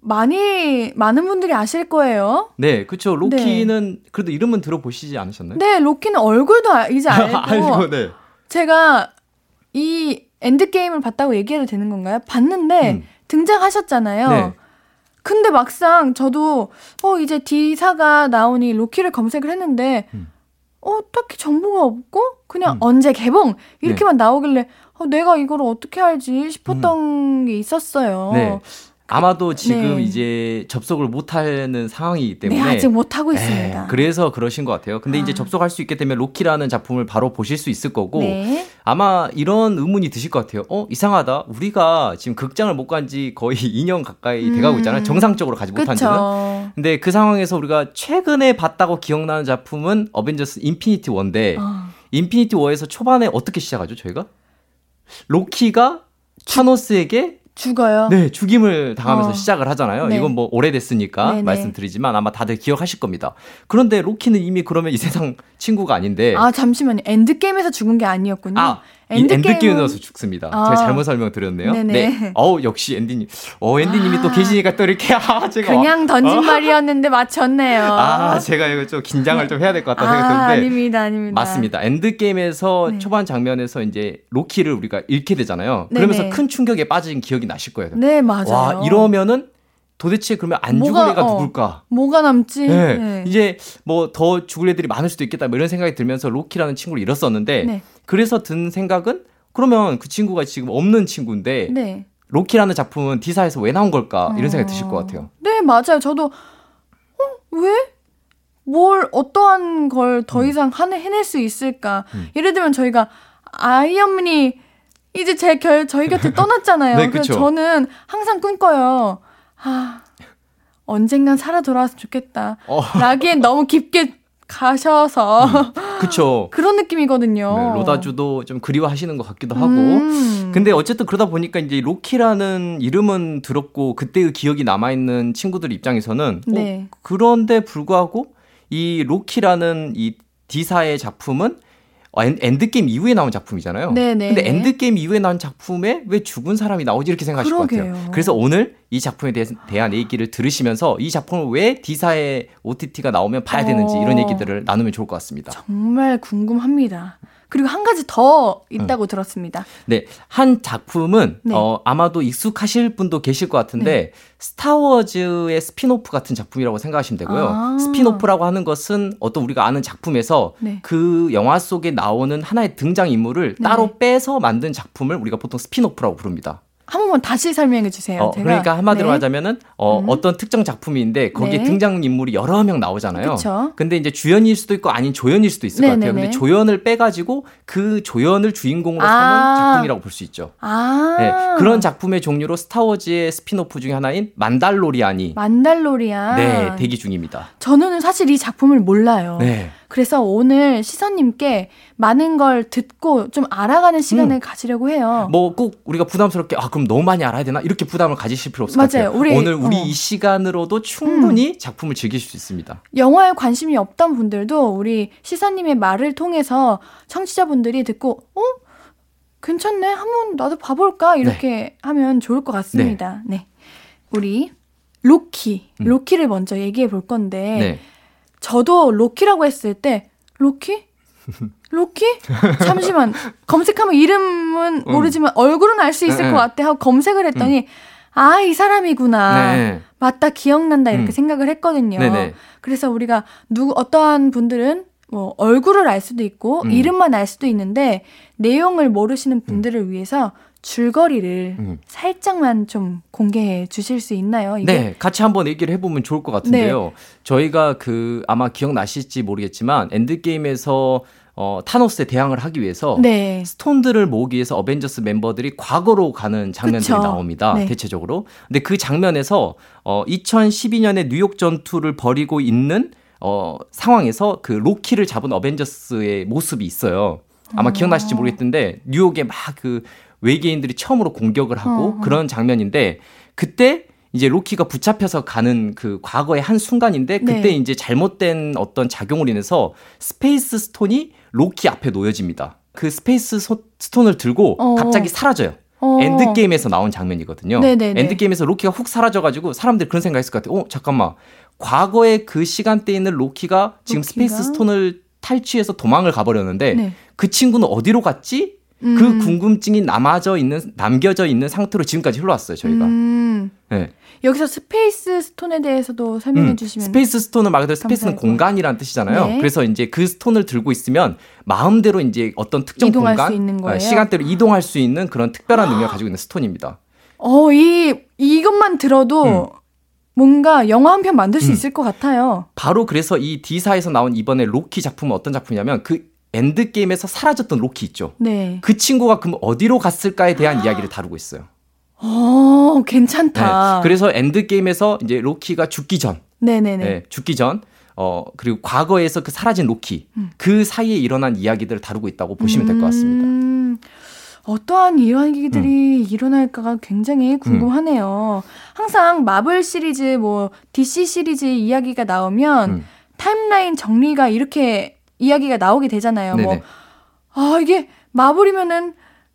많이, 많은 분들이 아실 거예요. 네, 그렇죠. 로키는 그래도 이름은 들어보시지 않으셨나요? 네, 로키는 얼굴도 아- 이제 알고. 알고 네. 제가 이 엔드 게임을 봤다고 얘기해도 되는 건가요? 봤는데 음. 등장하셨잖아요. 네. 근데 막상 저도 어 이제 D사가 나오니 로키를 검색을 했는데 음. 어 딱히 정보가 없고 그냥 음. 언제 개봉 이렇게만 나오길래 어, 내가 이걸 어떻게 알지 싶었던 게 있었어요. 음. 네. 아마도 지금 네. 이제 접속을 못하는 상황이기 때문에 네, 아직 못 하고 네, 있습니다. 그래서 그러신 것 같아요. 근데 이제 아. 접속할 수 있게 되면 로키라는 작품을 바로 보실 수 있을 거고 네. 아마 이런 의문이 드실 것 같아요. 어 이상하다. 우리가 지금 극장을 못 간 지 거의 2년 가까이 돼가고 있잖아요. 음. 정상적으로 가지 못한 지는. 그렇죠. 근데 그 상황에서 우리가 최근에 봤다고 기억나는 작품은 어벤져스 인피니티 워인데 어. 인피니티 워에서 초반에 어떻게 시작하죠, 저희가? 로키가 타노스에게 죽어요. 네, 죽임을 당하면서 어. 시작을 하잖아요. 네. 이건 뭐 오래됐으니까 네네. 말씀드리지만 아마 다들 기억하실 겁니다. 그런데 로키는 이미 그러면 이 세상 친구가 아닌데 아 잠시만요. 엔드 게임에서 죽은 게 아니었군요. 아, 이 엔드게임에서 죽습니다. 아. 제가 잘못 설명드렸네요. 네네. 네. 어우, 역시 엔디님. 어, 엔디님이 아. 또 계시니까 또 이렇게, 아, 제가. 그냥 던진 어? 말이었는데 맞췄네요. 아, 제가 이거 좀 긴장을 좀 해야 될 것 같다 아, 생각했는데. 아닙니다, 아닙니다. 맞습니다. 엔드게임에서 네. 초반 장면에서 이제 로키를 우리가 잃게 되잖아요. 네네. 그러면서 큰 충격에 빠진 기억이 나실 거예요. 네, 맞아요. 와, 이러면은 도대체 그러면 안 죽을 뭐가, 애가 어. 누굴까? 뭐가 남지? 네. 네. 이제 뭐 더 죽을 애들이 많을 수도 있겠다. 뭐 이런 생각이 들면서 로키라는 친구를 잃었었는데 네. 그래서 든 생각은 그러면 그 친구가 지금 없는 친구인데 네. 로키라는 작품은 디사에서 왜 나온 걸까 이런 생각이 어. 드실 것 같아요. 네, 맞아요. 저도 어, 왜? 뭘 어떠한 걸 더 이상 하네 해낼 수 있을까? 음. 예를 들면 저희가 아이언맨이 이제 제 결 저희 곁에 떠났잖아요. 네, 그래서. 저는 항상 꿈꿔요. 아, 언젠간 살아 돌아왔으면 좋겠다. 어, 라기엔 너무 깊게 가셔서 그쵸. 그런 느낌이거든요. 네, 로다주도 좀 그리워하시는 것 같기도 하고. 음. 근데 어쨌든 그러다 보니까 이제 로키라는 이름은 들었고 그때의 기억이 남아있는 친구들 입장에서는 어, 네. 그런데 불구하고 이 로키라는 이 D사의 작품은 어, 엔- 엔드게임 이후에 나온 작품이잖아요. 네네. 근데 엔드게임 이후에 나온 작품에 왜 죽은 사람이 나오지 이렇게 생각하실 것 그러게요. 같아요. 그래서 오늘 이 작품에 대해, 대한 얘기를 들으시면서 이 작품을 왜 D사의 OTT가 나오면 봐야 되는지 이런 어. 얘기들을 나누면 좋을 것 같습니다. 정말 궁금합니다. 그리고 한 가지 더 있다고 들었습니다. 네, 한 작품은 네. 어, 아마도 익숙하실 분도 계실 것 같은데 스타워즈의 스피노프 같은 작품이라고 생각하시면 되고요. 아. spin-off라고 하는 것은 어떤 우리가 아는 작품에서 네. 그 영화 속에 나오는 하나의 등장 인물을 네. 따로 빼서 만든 작품을 우리가 보통 spin-off라고 부릅니다. 한 번만 다시 설명해 주세요. 어. 그러니까 한마디로 네. 하자면은 어, 음. 어떤 특정 작품인데 거기에 네. 등장 인물이 여러 명 나오잖아요. 그쵸. 근데 이제 주연일 수도 있고 아닌 조연일 수도 있을 것 같아요. 네네네. 근데 조연을 빼가지고 그 조연을 주인공으로 아. 삼은 작품이라고 볼 수 있죠. 아. 네, 그런 작품의 종류로 스타워즈의 스피노프 중에 하나인 만달로리안이 만달로리안. 네 대기 중입니다. 저는 사실 이 작품을 몰라요. 네, 그래서 오늘 시선님께 많은 걸 듣고 좀 알아가는 시간을 가지려고 해요. 음. 뭐 꼭 우리가 부담스럽게 아 그럼 너무 많이 알아야 되나 이렇게 부담을 가지실 필요 없을 것 맞아요. 같아요. 우리- 오늘 우리 어. 음. 이 시간으로도 충분히 작품을 즐기실 수 있습니다. 영화에 관심이 없던 분들도 우리 시선님의 말을 통해서 청취자분들이 듣고 어? 괜찮네. 한번 나도 봐볼까? 이렇게 하면 좋을 것 같습니다. 네. 우리 로키. 음. 로키를 먼저 얘기해 볼 건데 네, 저도 로키라고 했을 때 로키? 로키? 잠시만 검색하면 이름은 음. 모르지만 얼굴은 알 수 있을 네, 것 네. 같아 하고 검색을 했더니 아이 사람이구나 네, 맞다 기억난다 이렇게 음. 생각을 했거든요. 네네. 그래서 우리가 누구 어떠한 분들은 뭐 얼굴을 알 수도 있고 음. 이름만 알 수도 있는데 내용을 모르시는 분들을 위해서 줄거리를 음. 살짝만 좀 공개해 주실 수 있나요? 이게 네, 같이 한번 얘기를 해보면 좋을 것 같은데요. 네. 저희가 그 아마 기억나실지 모르겠지만 엔드게임에서 어, 타노스에 대항을 하기 위해서 네. 스톤들을 모으기 위해서 어벤져스 멤버들이 과거로 가는 장면들이 그쵸. 나옵니다. 네. 대체적으로. 근데 그 장면에서 어 2012년에 뉴욕 전투를 벌이고 있는 어 상황에서 그 로키를 잡은 어벤져스의 모습이 있어요. 아마 어. 기억나실지 모르겠는데 뉴욕에 막 그 외계인들이 처음으로 공격을 하고 어, 어. 그런 장면인데 그때 이제 로키가 붙잡혀서 가는 그 과거의 한 순간인데 그때 네. 이제 잘못된 어떤 작용으로 인해서 Space Stone이 로키 앞에 놓여집니다. 그 Space St- Stone을 들고 어. 갑자기 사라져요. 어. 엔드게임에서 나온 장면이거든요. 네네네. 엔드게임에서 로키가 훅 사라져가지고 사람들이 그런 생각했을 것 같아요. 어, 잠깐만. 과거에 그 시간대에 있는 로키가 지금 로키가? Space Stone을 탈취해서 도망을 가버렸는데 네. 그 친구는 어디로 갔지? 그 음. 궁금증이 남아져 있는 남겨져 있는 상태로 지금까지 흘러왔어요 저희가. 음. 네. 여기서 Space Stone에 대해서도 설명해 음, 주시면 스페이스 스톤은 말 그대로 space는 공간이라는 뜻이잖아요. 네. 그래서 이제 그 stone을 들고 있으면 마음대로 이제 어떤 특정 이동할 공간, 수 있는 거예요? 어, 시간대로 이동할 수 있는 그런 특별한 능력을 가지고 있는 stone입니다. 어, 이 이것만 들어도 뭔가 영화 한 편 만들 수 음. 있을 것 같아요. 바로 그래서 이 D사에서 나온 이번에 로키 작품은 어떤 작품이냐면 그 엔드 게임에서 사라졌던 로키 있죠. 네. 그 친구가 그럼 어디로 갔을까에 대한 이야기를 다루고 있어요. 어, 괜찮다. 네. 그래서 엔드 게임에서 이제 로키가 죽기 전, 네네네. 네, 죽기 전, 어 그리고 과거에서 그 사라진 로키 음. 그 사이에 일어난 이야기들을 다루고 있다고 보시면 될 것 같습니다. 음, 어떠한 이야기들이 일어날까가 굉장히 궁금하네요. 항상 마블 시리즈, 뭐 DC 시리즈 이야기가 나오면 음. 타임라인 정리가 이렇게 이야기가 나오게 되잖아요. 뭐 네네. 아, 이게 마블이면은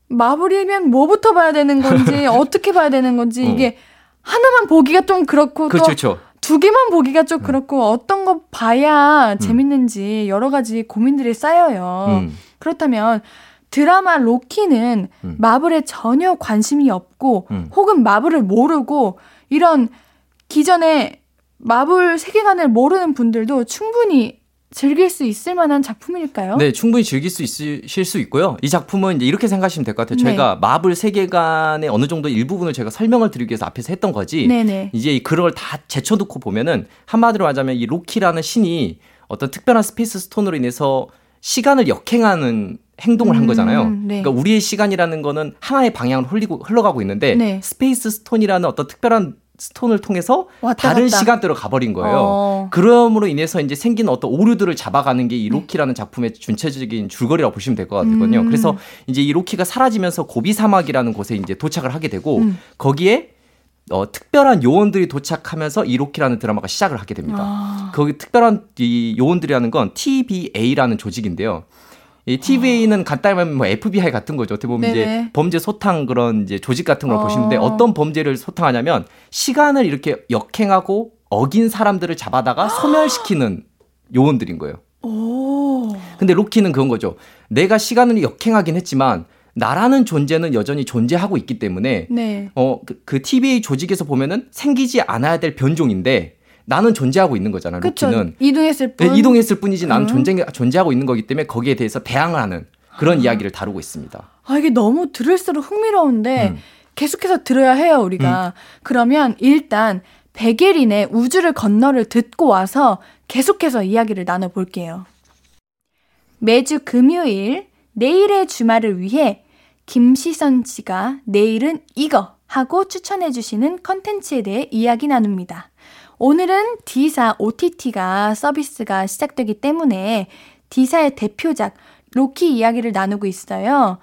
마블이면 뭐부터 봐야 되는 건지 어떻게 봐야 되는 건지 어. 이게 하나만 보기가 좀 그렇고 또 그렇죠. 두 개만 보기가 좀 그렇고 어떤 거 봐야 음. 재밌는지 여러 가지 고민들이 쌓여요. 음. 그렇다면 드라마 로키는 음. 마블에 전혀 관심이 없고 음. 혹은 마블을 모르고 이런 기존의 마블 세계관을 모르는 분들도 충분히 즐길 수 있을 만한 작품일까요? 네, 충분히 즐길 수 있으실 수 있고요. 이 작품은 이제 이렇게 생각하시면 될 것 같아요. 네. 저희가 마블 세계관의 어느 정도 일부분을 제가 설명을 드리기 위해서 앞에서 했던 거지. 네네. 이제 이 그걸 다 제쳐놓고 보면은 한마디로 하자면 이 로키라는 신이 어떤 특별한 Space Stone으로 인해서 시간을 역행하는 행동을 한 음, 거잖아요. 네. 그러니까 우리의 시간이라는 거는 하나의 방향으로 흘리고 흘러가고 있는데 네. Space Stone이라는 어떤 특별한 stone을 통해서 다른 갔다. 시간대로 가버린 거예요. 어. 그럼으로 인해서 이제 생긴 어떤 오류들을 잡아가는 게 네. 이 로키라는 작품의 전체적인 줄거리라고 보시면 될 것 같거든요. 음. 그래서 이제 이 로키가 사라지면서 고비 사막이라는 곳에 이제 도착을 하게 되고 음. 거기에 어, 특별한 요원들이 도착하면서 이 로키라는 드라마가 시작을 하게 됩니다. 아. 거기 특별한 이 요원들이라는 건 TVA라는 조직인데요. 이 TBA는 간단히 말하면 뭐 FBI 같은 거죠. 어떻게 보면 이제 네네. 범죄 소탕 그런 이제 조직 같은 걸 어. 보시는데 어떤 범죄를 소탕하냐면 시간을 이렇게 역행하고 어긴 사람들을 잡아다가 소멸시키는 요원들인 거예요. 오. 근데 로키는 그런 거죠. 내가 시간을 역행하긴 했지만 나라는 존재는 여전히 존재하고 있기 때문에 네. 어, 그, 그 TVA 조직에서 보면은 생기지 않아야 될 변종인데 나는 존재하고 있는 거잖아. 로키는. 이동했을 네, 뿐. 이동했을 뿐이지 나는 음. 존재, 존재하고 있는 거기 때문에 거기에 대해서 대항을 하는 그런 이야기를 다루고 있습니다. 아, 이게 너무 들을수록 흥미로운데 음. 계속해서 들어야 해요, 우리가. 그러면 일단 베게린의 우주를 건너를 듣고 와서 계속해서 이야기를 나눠볼게요. 매주 금요일, 내일의 주말을 위해 김시선 씨가 내일은 이거 하고 추천해주시는 컨텐츠에 대해 이야기 나눕니다. 오늘은 D사 OTT가 서비스가 시작되기 때문에 D사의 대표작 로키 이야기를 나누고 있어요.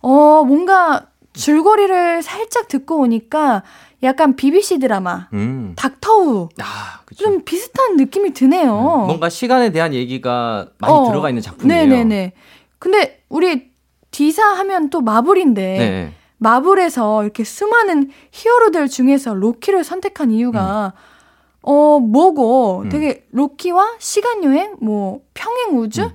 어, 뭔가 줄거리를 살짝 듣고 오니까 약간 BBC 드라마, 음. 닥터우 아. 좀 비슷한 느낌이 드네요. 뭔가 시간에 대한 얘기가 많이 어, 들어가 있는 작품이에요. 네네네. 근데 우리 D사 하면 또 마블인데 네. 마블에서 이렇게 수많은 히어로들 중에서 로키를 선택한 이유가 어 뭐고 음. 되게 로키와 시간 여행, 뭐 평행 우주 음.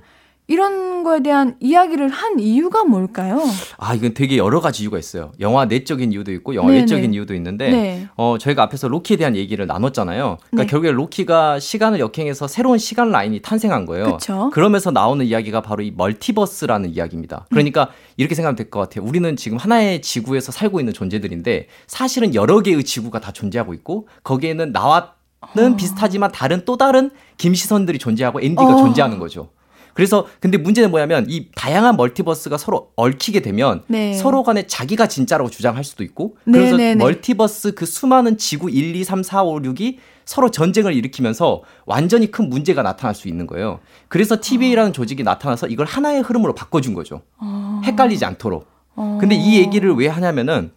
이런 거에 대한 이야기를 한 이유가 뭘까요? 아, 이건 되게 여러 가지 이유가 있어요. 영화 내적인 이유도 있고 영화 네네. 외적인 이유도 있는데 네. 어, 저희가 앞에서 로키에 대한 얘기를 나눴잖아요. 그러니까 네. 결국에 로키가 시간을 역행해서 새로운 시간 라인이 탄생한 거예요. 그쵸. 그러면서 나오는 이야기가 바로 이 멀티버스라는 이야기입니다. 그러니까 이렇게 생각하면 될 것 같아요. 우리는 지금 하나의 지구에서 살고 있는 존재들인데 사실은 여러 개의 지구가 다 존재하고 있고 거기에는 나와 는 비슷하지만 다른 또 다른 김시선들이 존재하고 앤디가 어. 존재하는 거죠. 그래서 근데 문제는 뭐냐면 이 다양한 multiverse가 서로 얽히게 되면 네. 서로 간에 자기가 진짜라고 주장할 수도 있고 네, 그래서 네, 네. 멀티버스 그 수많은 지구 1, 2, 3, 4, 5, 6이 서로 전쟁을 일으키면서 완전히 큰 문제가 나타날 수 있는 거예요. 그래서 TVA라는 조직이 나타나서 이걸 하나의 흐름으로 바꿔준 거죠. 어. 헷갈리지 않도록. 어. 근데 이 얘기를 왜 하냐면은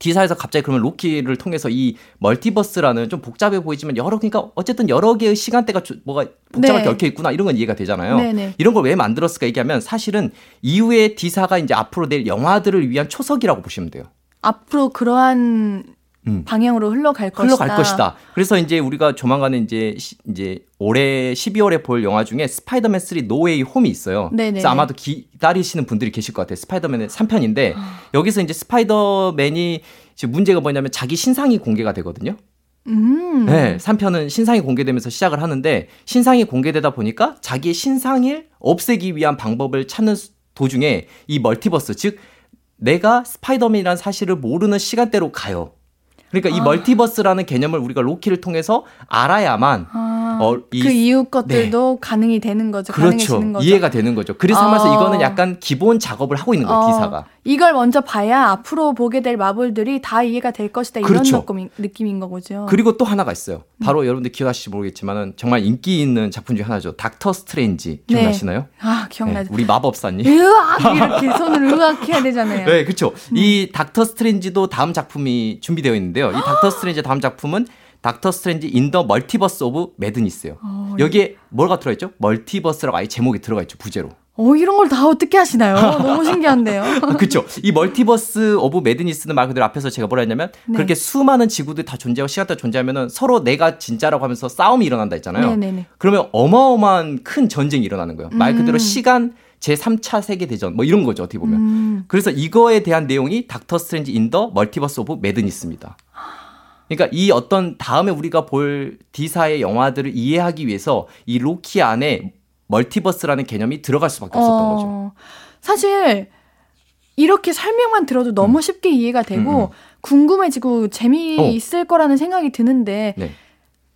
D사에서 갑자기 그러면 로키를 통해서 이 multiverse라는 좀 복잡해 보이지만 여러 그러니까 어쨌든 여러 개의 시간대가 주- 뭐가 복잡하게 네. 얽혀 있구나 이런 건 이해가 되잖아요. 네네. 이런 걸 왜 만들었을까 얘기하면 사실은 이후에 D사가 이제 앞으로 낼 영화들을 위한 초석이라고 보시면 돼요. 앞으로 그러한 음. 방향으로 흘러갈 것이다. 흘러갈 것이다. 그래서 이제 우리가 조만간에 이제 시- 이제 올해 12월에 볼 영화 중에 스파이더맨 3 No Way Home이 있어요. 네네. 그래서 아마도 기다리시는 분들이 계실 것 같아요. 스파이더맨의 3편인데 아. 여기서 이제 스파이더맨이 지금 문제가 뭐냐면 자기 신상이 공개가 되거든요. 음. 네, 3편은 신상이 공개되면서 시작을 하는데 신상이 공개되다 보니까 자기의 신상을 없애기 위한 방법을 찾는 수- 도중에 이 멀티버스 즉 내가 스파이더맨이라는 사실을 모르는 시간대로 가요. 그러니까 이 아. multiverse라는 개념을 우리가 로키를 통해서 알아야만 아, 어, 이- 그 이후 것들도 가능이 되는 거죠. 그렇죠. 거죠. 이해가 되는 거죠. 그래서 아. 하면서 이거는 약간 기본 작업을 하고 있는 거예요, 어, D사가. 이걸 먼저 봐야 앞으로 보게 될 마블들이 다 이해가 될 것이다 이런 그렇죠. 느낌인, 거죠. 그리고 또 하나가 있어요. 음. 바로 여러분들 기억하실지 모르겠지만은 정말 인기 있는 작품 중에 하나죠. 닥터 스트레인지 네. 기억나시나요? 아 네, 기억나죠. 우리 마법사님. 으악 이렇게 손을 으악 해야 되잖아요. 네, 그렇죠. 음. 이 닥터 스트레인지도 다음 작품이 준비되어 있는데요. 이 닥터 스트레인지 다음 작품은 닥터 스트레인지 in the Multiverse of Madness예요. 어, 여기에 뭐가 들어있죠? multiverse라고 아예 제목이 들어가 있죠. 부제로. 어, 이런 걸 다 어떻게 하시나요? 너무 신기한데요. 그렇죠. 이 Multiverse of Madness는 말 그대로 앞에서 제가 뭐라 했냐면 네. 그렇게 수많은 지구들이 다 존재하고 시간대 존재하면은 서로 내가 진짜라고 하면서 싸움이 일어난다 했잖아요. 네네네. 그러면 어마어마한 큰 전쟁이 일어나는 거예요. 말 그대로 음. 시간 제 3차 세계 대전 뭐 이런 거죠. 어떻게 보면. 음, 그래서 이거에 대한 내용이 닥터 스트레인지 in the Multiverse of Madness입니다. 그러니까 이 어떤 다음에 우리가 볼 D사의 영화들을 이해하기 위해서 이 로키 안에 멀티버스라는 개념이 들어갈 수밖에 없었던 거죠. 어, 사실 이렇게 설명만 들어도 너무 쉽게 이해가 되고 음, 음. 궁금해지고 어. 재미있을 거라는 생각이 드는데 네.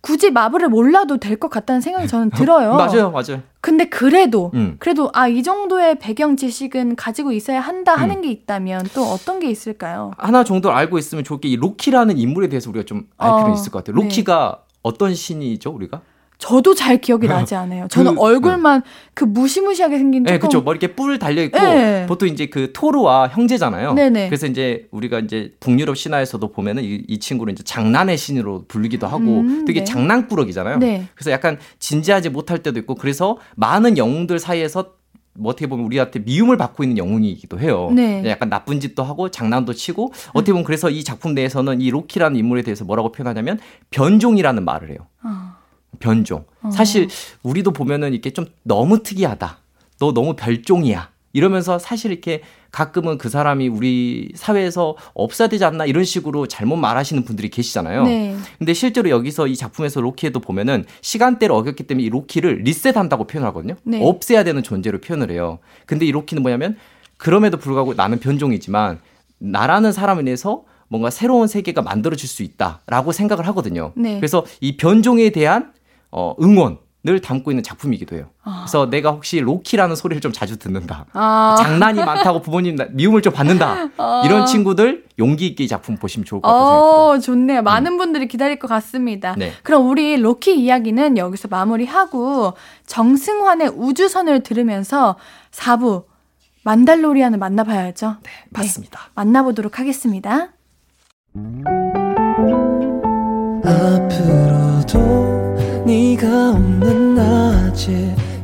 굳이 마블을 몰라도 될 것 같다는 생각이 저는 들어요. 맞아요, 맞아요. 근데 그래도 음. 그래도 아 이 정도의 배경 지식은 가지고 있어야 한다 하는 음. 게 있다면 또 어떤 게 있을까요? 하나 정도 알고 있으면 좋을 게이 로키라는 인물에 대해서 우리가 좀알 어, 필요는 있을 것 같아요. 네. 로키가 어떤 신이죠, 우리가? 저도 잘 기억이 나지 않아요. 저는 그, 얼굴만 그 무시무시하게 생긴 네, 조금 그렇죠. 뭐 이렇게 뿔 달려 있고 네. 보통 이제 그 토르와 형제잖아요. 네네. 그래서 이제 우리가 이제 북유럽 신화에서도 보면은 이, 이 친구를 이제 장난의 신으로 불리기도 하고 음, 되게 네. 장난꾸러기잖아요. 네. 그래서 약간 진지하지 못할 때도 있고 그래서 많은 영웅들 사이에서 뭐 어떻게 보면 우리한테 미움을 받고 있는 영웅이기도 해요. 네. 약간 나쁜 짓도 하고 장난도 치고 어떻게 보면 그래서 이 작품 내에서는 이 로키라는 인물에 대해서 뭐라고 표현하냐면 변종이라는 말을 해요. 어. 변종. 어. 사실 우리도 보면은 이렇게 좀 너무 특이하다. 너 너무 별종이야. 이러면서 사실 이렇게 가끔은 그 사람이 우리 사회에서 없어야 되지 않나 이런 식으로 잘못 말하시는 분들이 계시잖아요. 네. 근데 실제로 여기서 이 작품에서 로키에도 보면은 시간대를 어겼기 때문에 이 로키를 리셋한다고 표현을 하거든요. 네. 없애야 되는 존재로 표현을 해요. 근데 이 로키는 뭐냐면 그럼에도 불구하고 나는 변종이지만 나라는 사람에 대해서 뭔가 새로운 세계가 만들어질 수 있다라고 생각을 하거든요. 네. 그래서 이 변종에 대한 어, 응원을 담고 있는 작품이기도 해요. 아. 그래서 내가 혹시 로키라는 소리를 좀 자주 듣는다. 아. 장난이 많다고 부모님 나- 미움을 좀 받는다. 아. 이런 친구들 용기 있게 이 작품 보시면 좋을 것 생각해요. 어, 좋네요. 많은 분들이 기다릴 것 같습니다. 네. 그럼 우리 로키 이야기는 여기서 마무리하고 정승환의 우주선을 들으면서 4부 만달로리안을 만나봐야죠. 네, 맞습니다. 만나보도록 하겠습니다. 앞으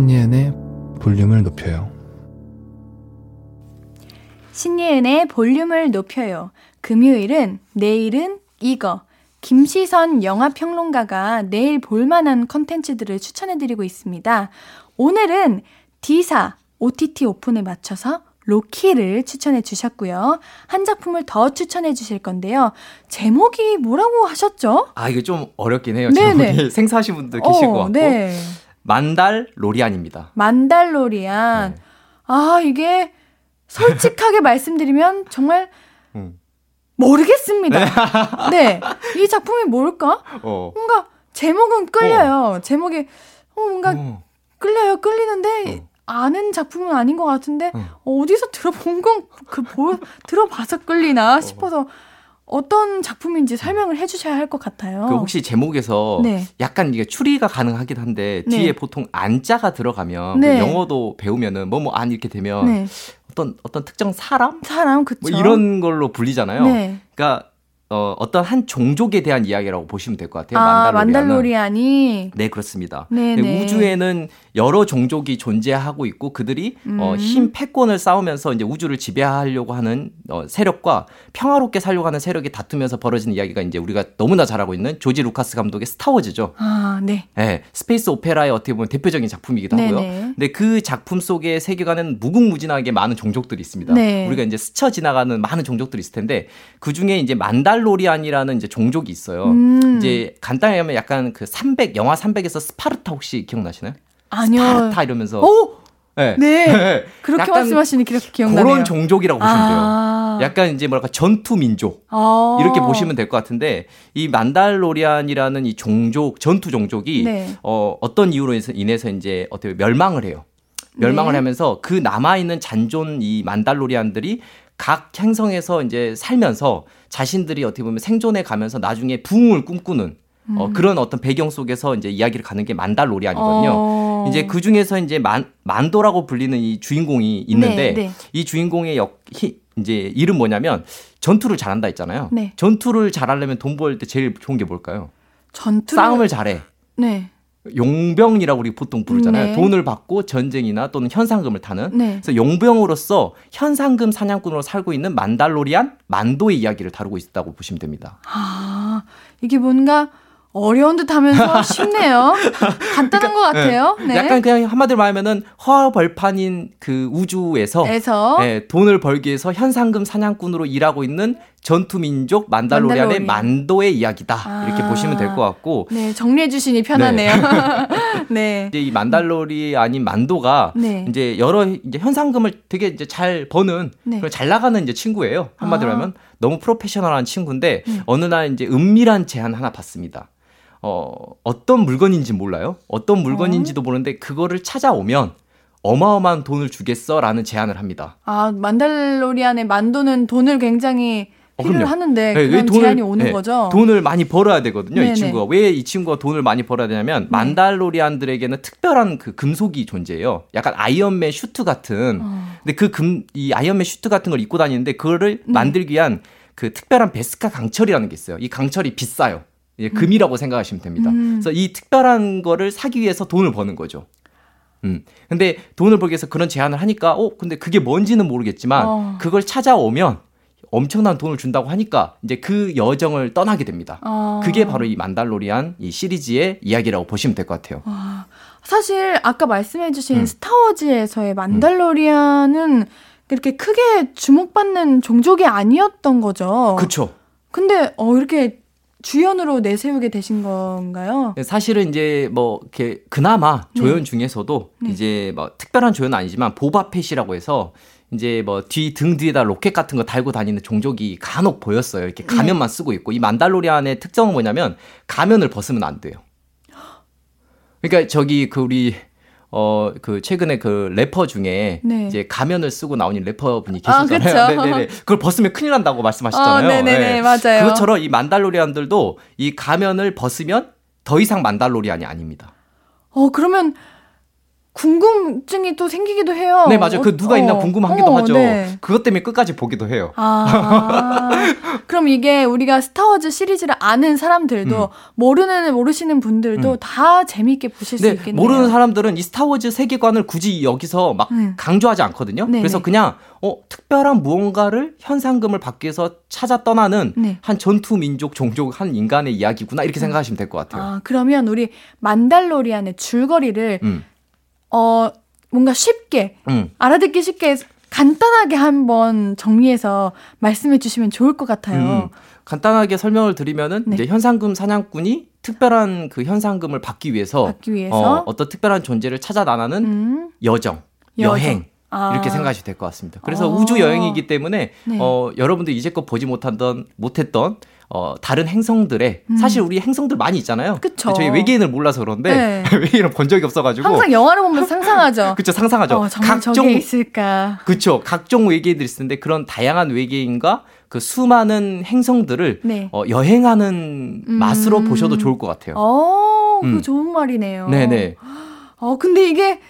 신예은의 볼륨을 높여요 신예은의 볼륨을 높여요. 금요일은 내일은 이거 김시선 영화평론가가 내일 볼만한 컨텐츠들을 추천해드리고 있습니다. 오늘은 D사 OTT 오픈에 맞춰서 로키를 추천해 주셨고요. 한 작품을 더 추천해 주실 건데요. 제목이 뭐라고 하셨죠? 아, 이거 좀 어렵긴 해요. 네네. 제목이 생소하신 분들 계실 어, 것 같고. 네. 만달 로리안입니다. 만달로리안. 네. 아, 이게 솔직하게 말씀드리면 정말 음. 모르겠습니다. 네. 이 작품이 뭘까? 어. 뭔가 제목은 끌려요. 어. 제목이 어, 뭔가 어. 끌려요. 끌리는데 어. 아는 작품은 아닌 것 같은데 어. 디서 들어본 건그 뭐, 들어봐서 끌리나 어. 싶어서 어떤 작품인지 설명을 해주셔야 할 것 같아요. 그 혹시 제목에서 네. 약간 이게 추리가 가능하긴 한데 뒤에 네. 보통 안자가 들어가면 그 네. 그 영어도 배우면은 뭐 뭐 안 이렇게 되면 네. 어떤 어떤 특정 사람 사람 그쵸 뭐 이런 걸로 불리잖아요. 네. 그러니까 어, 어떤 한 종족에 대한 이야기라고 보시면 될 것 같아요. 아, 만달로리안이. 네, 그렇습니다. 네, 네. 우주에는 여러 종족이 존재하고 있고 그들이 어, 음. 어, 힘 패권을 싸우면서 이제 우주를 지배하려고 하는 어, 세력과 평화롭게 살려고 하는 세력이 다투면서 벌어지는 이야기가 이제 우리가 너무나 잘 알고 있는 조지 루카스 감독의 스타워즈죠. 아, 네. 네, 스페이스 오페라의 어떻게 보면 대표적인 작품이기도 하고요. 네네. 근데 그 작품 속의 세계관은 무궁무진하게 많은 종족들이 있습니다. 네. 우리가 이제 스쳐 지나가는 많은 종족들이 있을 텐데 그 중에 이제 만달로리안이라는 이제 종족이 있어요. 음. 이제 간단히 하면 약간 그 300 영화 300에서 스파르타 혹시 기억나시나요? 아니요. 스파르타 이러면서 오! 네. 네. 그렇게 말씀하시니 기억나네요. 그런 종족이라고 보시면 돼요. 아. 약간 이제 뭐랄까 전투 민족 아~ 이렇게 보시면 될 것 같은데 이 만달로리안이라는 이 종족 전투 종족이 네. 어, 어떤 이유로 인해서 이제 어떻게 멸망을 해요. 멸망을 네. 하면서 그 남아 있는 잔존 이 만달로리안들이 각 행성에서 이제 살면서 자신들이 어떻게 보면 생존해 가면서 나중에 부흥을 꿈꾸는 어, 음. 어, 그런 어떤 배경 속에서 이제 이야기를 가는 게 만달로리안이거든요. 어. 이제 그 중에서 이제 만, 만도라고 불리는 이 주인공이 있는데 네, 네. 이 주인공의 역, 히, 이제 이름 뭐냐면 전투를 잘한다 했잖아요. 네. 전투를 잘하려면 돈 벌 때 제일 좋은 게 뭘까요? 전투 싸움을 잘해. 네. 용병이라고 우리 보통 부르잖아요. 네. 돈을 받고 전쟁이나 또는 현상금을 타는. 네. 그래서 용병으로서 현상금 사냥꾼으로 살고 있는 만달로리안 만도의 이야기를 다루고 있다고 보시면 됩니다. 아, 이게 뭔가 어려운 듯 하면서 쉽네요. 간단한 그러니까, 것 같아요. 네. 약간 그냥 한마디로 말하면은 허벌판인 그 우주에서 네, 돈을 벌기 위해서 현상금 사냥꾼으로 일하고 있는 전투민족 만달로리안의 만달로리. 만도의 이야기다. 아. 이렇게 보시면 될 것 같고. 네, 정리해 주시니 편하네요. 네. 네. 이제 이 만달로리 아닌 만도가 네. 이제 여러 이제 현상금을 되게 이제 잘 버는 네. 잘 나가는 이제 친구예요. 한마디로 아. 하면 너무 프로페셔널한 친구인데 네. 어느 날 이제 은밀한 제안 하나 받습니다. 어, 어떤 물건인지 몰라요. 어떤 물건인지도 어? 모르는데 그거를 찾아오면 어마어마한 돈을 주겠어라는 제안을 합니다. 아, 만달로리안의 만도는 돈을 굉장히 어, 필요로 하는데 네, 그런 돈을, 제안이 오는 네, 거죠. 돈을 많이 벌어야 되거든요. 네네. 이 친구가 왜 이 친구가 돈을 많이 벌어야 되냐면 네. 만달로리안들에게는 특별한 그 금속이 존재해요. 약간 아이언맨 슈트 같은. 어. 근데 그 금 이 아이언맨 슈트 같은 걸 입고 다니는데 그거를 네. 만들기 위한 그 특별한 베스카 강철이라는 게 있어요. 이 강철이 비싸요. 예, 금이라고 음. 생각하시면 됩니다. 음. 그래서 이 특별한 거를 사기 위해서 돈을 버는 거죠. 음. 근데 돈을 벌기 위해서 그런 제안을 하니까, 어, 근데 그게 뭔지는 모르겠지만, 어. 그걸 찾아오면 엄청난 돈을 준다고 하니까 이제 그 여정을 떠나게 됩니다. 어. 그게 바로 이 만달로리안 이 시리즈의 이야기라고 보시면 될 것 같아요. 어. 사실 아까 말씀해주신 음. 스타워즈에서의 만달로리안은 음. 이렇게 크게 주목받는 종족이 아니었던 거죠. 그렇죠. 근데 어 이렇게 주연으로 내세우게 되신 건가요? 네, 사실은 이제 뭐 이렇게 그나마 네. 조연 네. 중에서도 네. 이제 뭐 특별한 조연은 아니지만 보바펫이라고 해서 이제 뭐 뒤 등 뒤에다 로켓 같은 거 달고 다니는 종족이 간혹 보였어요. 이렇게 네. 가면만 쓰고 있고 이 만달로리안의 특성은 뭐냐면 가면을 벗으면 안 돼요. 그러니까 저기 그 우리 어, 그, 최근에 그 래퍼 중에 네. 이제 가면을 쓰고 나오는 래퍼 분이 아, 계시잖아요. 아, 네네네. 그걸 벗으면 큰일 난다고 말씀하셨잖아요. 어, 네네네. 네. 맞아요. 그것처럼 이 만달로리안들도 이 가면을 벗으면 더 이상 만달로리안이 아닙니다. 어, 그러면 궁금증이 또 생기기도 해요. 네, 맞아요. 그 누가 있나 어, 궁금하기도 어, 하죠. 네. 그것 때문에 끝까지 보기도 해요. 아, 그럼 이게 우리가 스타워즈 시리즈를 아는 사람들도 음. 모르는 모르시는 분들도 음. 다 재미있게 보실 네, 수 있겠네요. 모르는 사람들은 이 스타워즈 세계관을 굳이 여기서 막 음. 강조하지 않거든요. 네네. 그래서 그냥 어 특별한 무언가를 현상금을 받기 위해서 찾아 떠나는 네. 한 전투 민족 종족 한 인간의 이야기구나 이렇게 음. 생각하시면 될 것 같아요. 아, 그러면 우리 만달로리안의 줄거리를 음. 어, 뭔가 쉽게, 음. 알아듣기 쉽게 간단하게 한번 정리해서 말씀해 주시면 좋을 것 같아요. 음. 간단하게 설명을 드리면은 네. 이제 현상금 사냥꾼이 특별한 그 현상금을 받기 위해서, 받기 위해서? 어, 떤 특별한 존재를 찾아 나가는 음. 여정, 여행, 아. 이렇게 생각하시면 될 것 같습니다. 그래서 어. 우주 여행이기 때문에 네. 어, 여러분들 이제껏 보지 못하던 못했던 어, 다른 행성들에 음. 사실 우리 행성들 많이 있잖아요. 그쵸. 저희 외계인을 몰라서 그런데 네. 외계인을 본 적이 없어가지고 항상 영화를 보면 상상하죠. 그쵸 상상하죠. 어, 각종 있을까. 그쵸 각종 외계인들이 있는데 그런 다양한 외계인과 그 수많은 행성들을 네. 어, 여행하는 음. 맛으로 보셔도 좋을 것 같아요. 어, 음. 그 좋은 말이네요. 네네. 어 근데 이게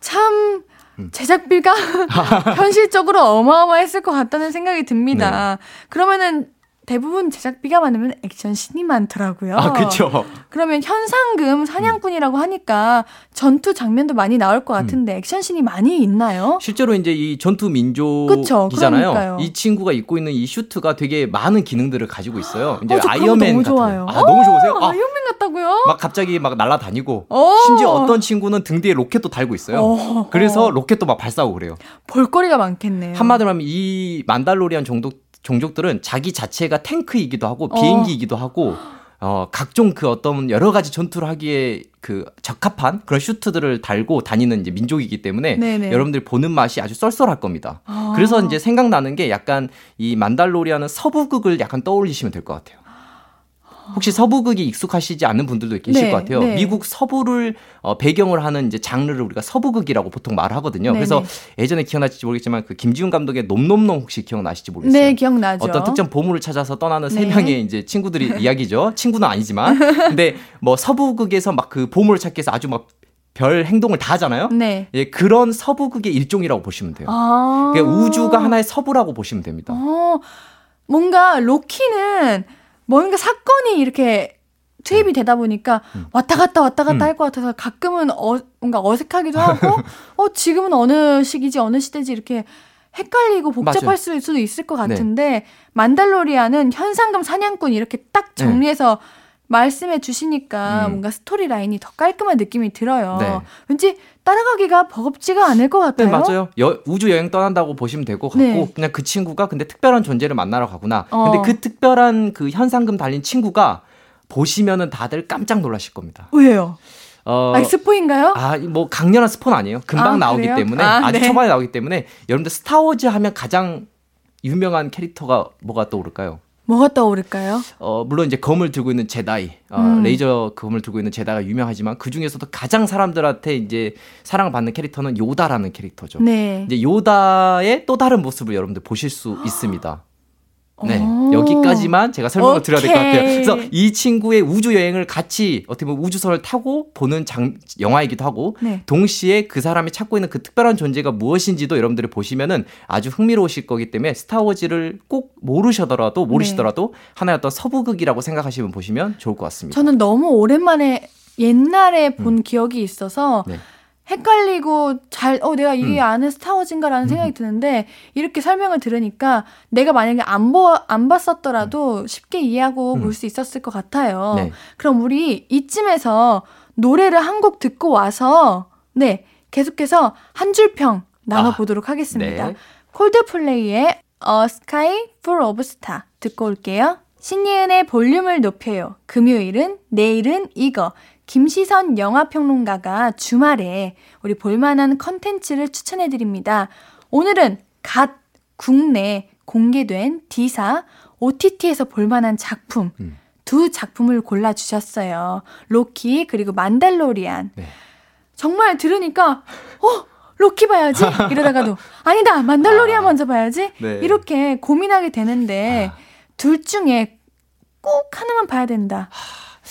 참 음. 제작비가 현실적으로 어마어마했을 것 같다는 생각이 듭니다. 네. 그러면은 대부분 제작비가 많으면 액션씬이 많더라고요. 아, 그죠 그러면 현상금 사냥꾼이라고 하니까 전투 장면도 많이 나올 것 같은데 음. 액션씬이 많이 있나요? 실제로 이제 이 전투 민족이잖아요. 이 친구가 입고 있는 이 슈트가 되게 많은 기능들을 가지고 있어요. 이제 어, 아이언맨 너무 좋아요. 아, 너무 좋으세요? 아, 아이언맨 같다고요? 막 갑자기 막 날아다니고 심지어 어떤 친구는 등 뒤에 로켓도 달고 있어요. 어, 그래서 로켓도 막 발사하고 그래요. 볼거리가 많겠네요. 한마디로 하면 이 만달로리안 정도 종족들은 자기 자체가 탱크이기도 하고 어. 비행기이기도 어. 하고 어, 각종 그 어떤 여러 가지 전투를 하기에 그 적합한 그런 슈트들을 달고 다니는 이제 민족이기 때문에 네네. 여러분들 보는 맛이 아주 썰썰할 겁니다. 아. 그래서 이제 생각나는 게 약간 이 만달로리아는 서부극을 약간 떠올리시면 될 것 같아요. 혹시 서부극이 익숙하시지 않는 분들도 계실 네, 것 같아요. 네. 미국 서부를 어, 배경을 하는 이제 장르를 우리가 서부극이라고 보통 말하거든요. 네, 그래서 네. 예전에 기억나실지 모르겠지만 그 김지훈 감독의 놈놈놈 혹시 기억나실지 모르겠어요. 네, 기억나죠. 어떤 특정 보물을 찾아서 떠나는 세 네. 명의 이제 친구들이 이야기죠. 친구는 아니지만. 근데 뭐 서부극에서 막 그 보물을 찾기 위해서 아주 막별 행동을 다 하잖아요. 네. 예, 그런 서부극의 일종이라고 보시면 돼요. 아~ 그러니까 우주가 하나의 서부라고 보시면 됩니다. 어, 뭔가 로키는 뭔가 사건이 이렇게 투입이 되다 보니까 음. 왔다 갔다 왔다 갔다 음. 할것 같아서 가끔은 어, 뭔가 어색하기도 하고 어 지금은 어느 시기지 어느 시대지 이렇게 헷갈리고 복잡할 맞아요. 수도 있을 것 네. 같은데 네. 만달로리아는 현상금 사냥꾼 이렇게 딱 네. 정리해서 네. 말씀해 주시니까 음. 뭔가 스토리 라인이 더 깔끔한 느낌이 들어요. 네. 왠지 따라가기가 버겁지가 않을 것 같아요. 네, 맞아요. 여, 우주 여행 떠난다고 보시면 되고 같고 네. 그냥 그 친구가 근데 특별한 존재를 만나러 가구나. 어. 근데 그 특별한 그 현상금 달린 친구가 보시면은 다들 깜짝 놀라실 겁니다. 왜요? 어, 아, 스포인가요? 아, 뭐 강렬한 스포는 아니에요. 금방 아, 나오기 그래요? 때문에 아, 주 네. 초반에 나오기 때문에 여러분들 스타워즈 하면 가장 유명한 캐릭터가 뭐가 떠오를까요? 뭐가 떠오를까요? 어, 물론 이제 검을 들고 있는 제다이, 어, 음. 레이저 검을 들고 있는 제다가 유명하지만 그 중에서도 가장 사람들한테 이제 사랑을 받는 캐릭터는 요다라는 캐릭터죠. 네. 이제 요다의 또 다른 모습을 여러분들 보실 수 있습니다. 네. 여기까지만 제가 설명을 드려야 될 것 같아요. 그래서 이 친구의 우주 여행을 같이 어떻게 보면 우주선을 타고 보는 장, 영화이기도 하고 네. 동시에 그 사람이 찾고 있는 그 특별한 존재가 무엇인지도 여러분들이 보시면은 아주 흥미로우실 거기 때문에 스타워즈를 꼭 모르셔더라도 모르시더라도 네. 하나의 어떤 서부극이라고 생각하시면 보시면 좋을 것 같습니다. 저는 너무 오랜만에 옛날에 본 음. 기억이 있어서 네. 헷갈리고 잘, 어, 내가 이게 음. 아는 스타워즈인가라는 생각이 음. 드는데, 이렇게 설명을 들으니까 내가 만약에 안, 보, 안 봤었더라도 음. 쉽게 이해하고 음. 볼수 있었을 것 같아요. 네. 그럼 우리 이쯤에서 노래를 한 곡 듣고 와서, 네, 계속해서 한 줄평 나눠보도록 아, 하겠습니다. 네. 콜드플레이의 A Sky Full of Star 듣고 올게요. 신예은의 볼륨을 높여요. 금요일은 내일은 이거. 김시선 영화평론가가 주말에 우리 볼만한 컨텐츠를 추천해드립니다. 오늘은 갓 국내 공개된 D사 OTT에서 볼만한 작품 음. 두 작품을 골라주셨어요. 로키 그리고 만달로리안. 네. 정말 들으니까 어 로키 봐야지 이러다가도 아니다 만달로리안 아, 먼저 봐야지 네. 이렇게 고민하게 되는데 아. 둘 중에 꼭 하나만 봐야 된다.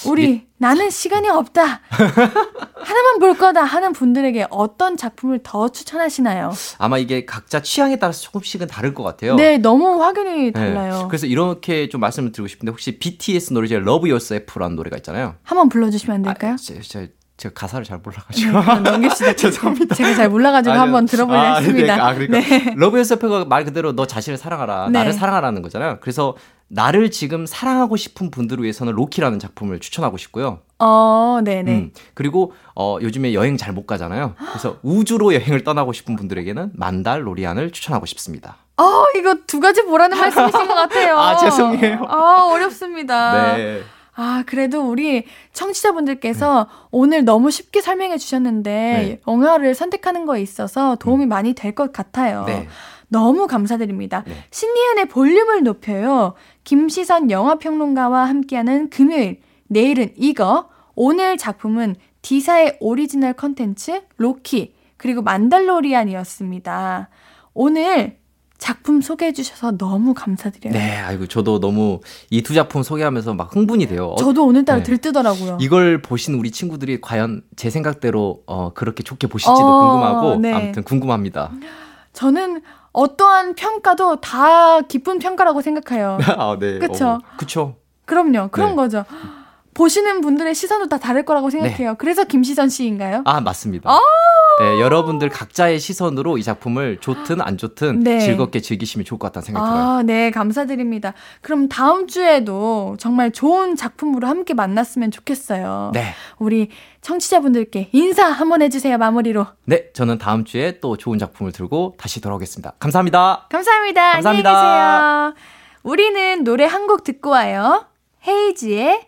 우리 예. 나는 시간이 없다. 하나만 볼 거다 하는 분들에게 어떤 작품을 더 추천하시나요? 아마 이게 각자 취향에 따라서 조금씩은 다를 것 같아요. 네, 너무 확연히 네. 달라요. 네. 그래서 이렇게 좀 말씀을 드리고 싶은데 혹시 BTS 노래 중에 Love Yourself라는 노래가 있잖아요. 한번 불러주시면 안 될까요? 아, 제, 제, 제가 가사를 잘 몰라가지고 네, 넘깁시다. 죄송합니다. 제가 잘 몰라가지고 아니, 한번 들어보려 아, 네, 했습니다. 네, 아 그러니까 네. Love Yourself가 말 그대로 너 자신을 사랑하라, 네. 나를 사랑하라는 거잖아요. 그래서 나를 지금 사랑하고 싶은 분들을 위해서는 로키라는 작품을 추천하고 싶고요. 어, 네네. 음, 그리고 어, 요즘에 여행 잘 못 가잖아요. 그래서 우주로 여행을 떠나고 싶은 분들에게는 만달로리안을 추천하고 싶습니다. 어, 이거 두 가지 보라는 말씀이신 것 같아요. 아, 죄송해요. 아, 어렵습니다. 네. 아, 그래도 우리 청취자분들께서 네. 오늘 너무 쉽게 설명해 주셨는데 네. 영화를 선택하는 거에 있어서 도움이 음. 많이 될 것 같아요. 네. 너무 감사드립니다. 네. 신예은의 볼륨을 높여요. 김시선 영화평론가와 함께하는 금요일. 내일은 이거. 오늘 작품은 D사의 오리지널 컨텐츠 로키 그리고 만달로리안이었습니다. 오늘 작품 소개해 주셔서 너무 감사드려요. 네, 아이고 저도 너무 이 두 작품 소개하면서 막 흥분이 돼요. 저도 오늘따라 네. 들뜨더라고요. 이걸 보신 우리 친구들이 과연 제 생각대로 어, 그렇게 좋게 보실지도 어, 궁금하고 네. 아무튼 궁금합니다. 저는 어떠한 평가도 다 기쁜 평가라고 생각해요. 아, 네. 그렇죠. 어, 그렇죠. 그럼요. 그런 네. 거죠. 보시는 분들의 시선도 다 다를 거라고 생각해요. 네. 그래서 김시선 씨인가요? 아, 맞습니다. 아~ 네, 여러분들 각자의 시선으로 이 작품을 좋든 안 좋든 네. 즐겁게 즐기시면 좋을 것 같다는 생각이 아, 들어요. 네, 감사드립니다. 그럼 다음 주에도 정말 좋은 작품으로 함께 만났으면 좋겠어요. 네. 우리 청취자분들께 인사 한번 해주세요, 마무리로. 네, 저는 다음 주에 또 좋은 작품을 들고 다시 돌아오겠습니다. 감사합니다. 감사합니다. 감사합니다. 안녕히 계세요. 우리는 노래 한 곡 듣고 와요. 헤이지의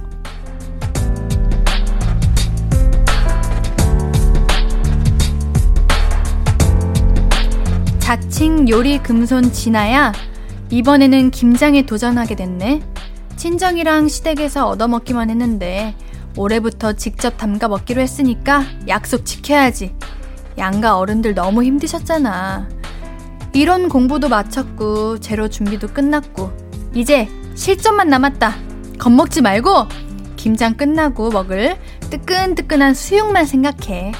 자칭 요리 금손 진아야 이번에는 김장에 도전하게 됐네. 친정이랑 시댁에서 얻어먹기만 했는데 올해부터 직접 담가 먹기로 했으니까 약속 지켜야지. 양가 어른들 너무 힘드셨잖아. 이론 공부도 마쳤고 재료 준비도 끝났고 이제 실전만 남았다. 겁먹지 말고 김장 끝나고 먹을 뜨끈뜨끈한 수육만 생각해.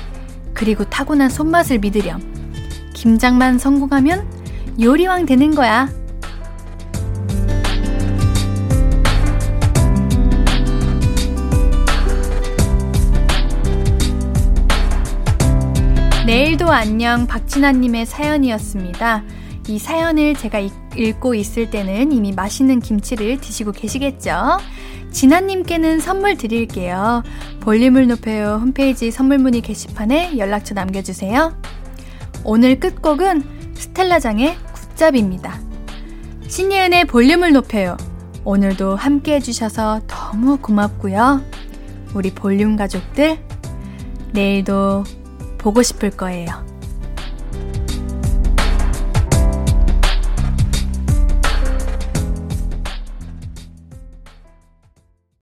그리고 타고난 손맛을 믿으렴. 김장만 성공하면 요리왕 되는 거야. 내일도 안녕 박진아님의 사연이었습니다. 이 사연을 제가 읽고 있을 때는 이미 맛있는 김치를 드시고 계시겠죠? 진아님께는 선물 드릴게요. 볼륨을 높여요 홈페이지 선물 문의 게시판에 연락처 남겨주세요. 오늘 끝곡은 스텔라장의 굿잡입니다. 신예은의 볼륨을 높여요. 오늘도 함께 해주셔서 너무 고맙고요. 우리 볼륨 가족들, 내일도 보고 싶을 거예요.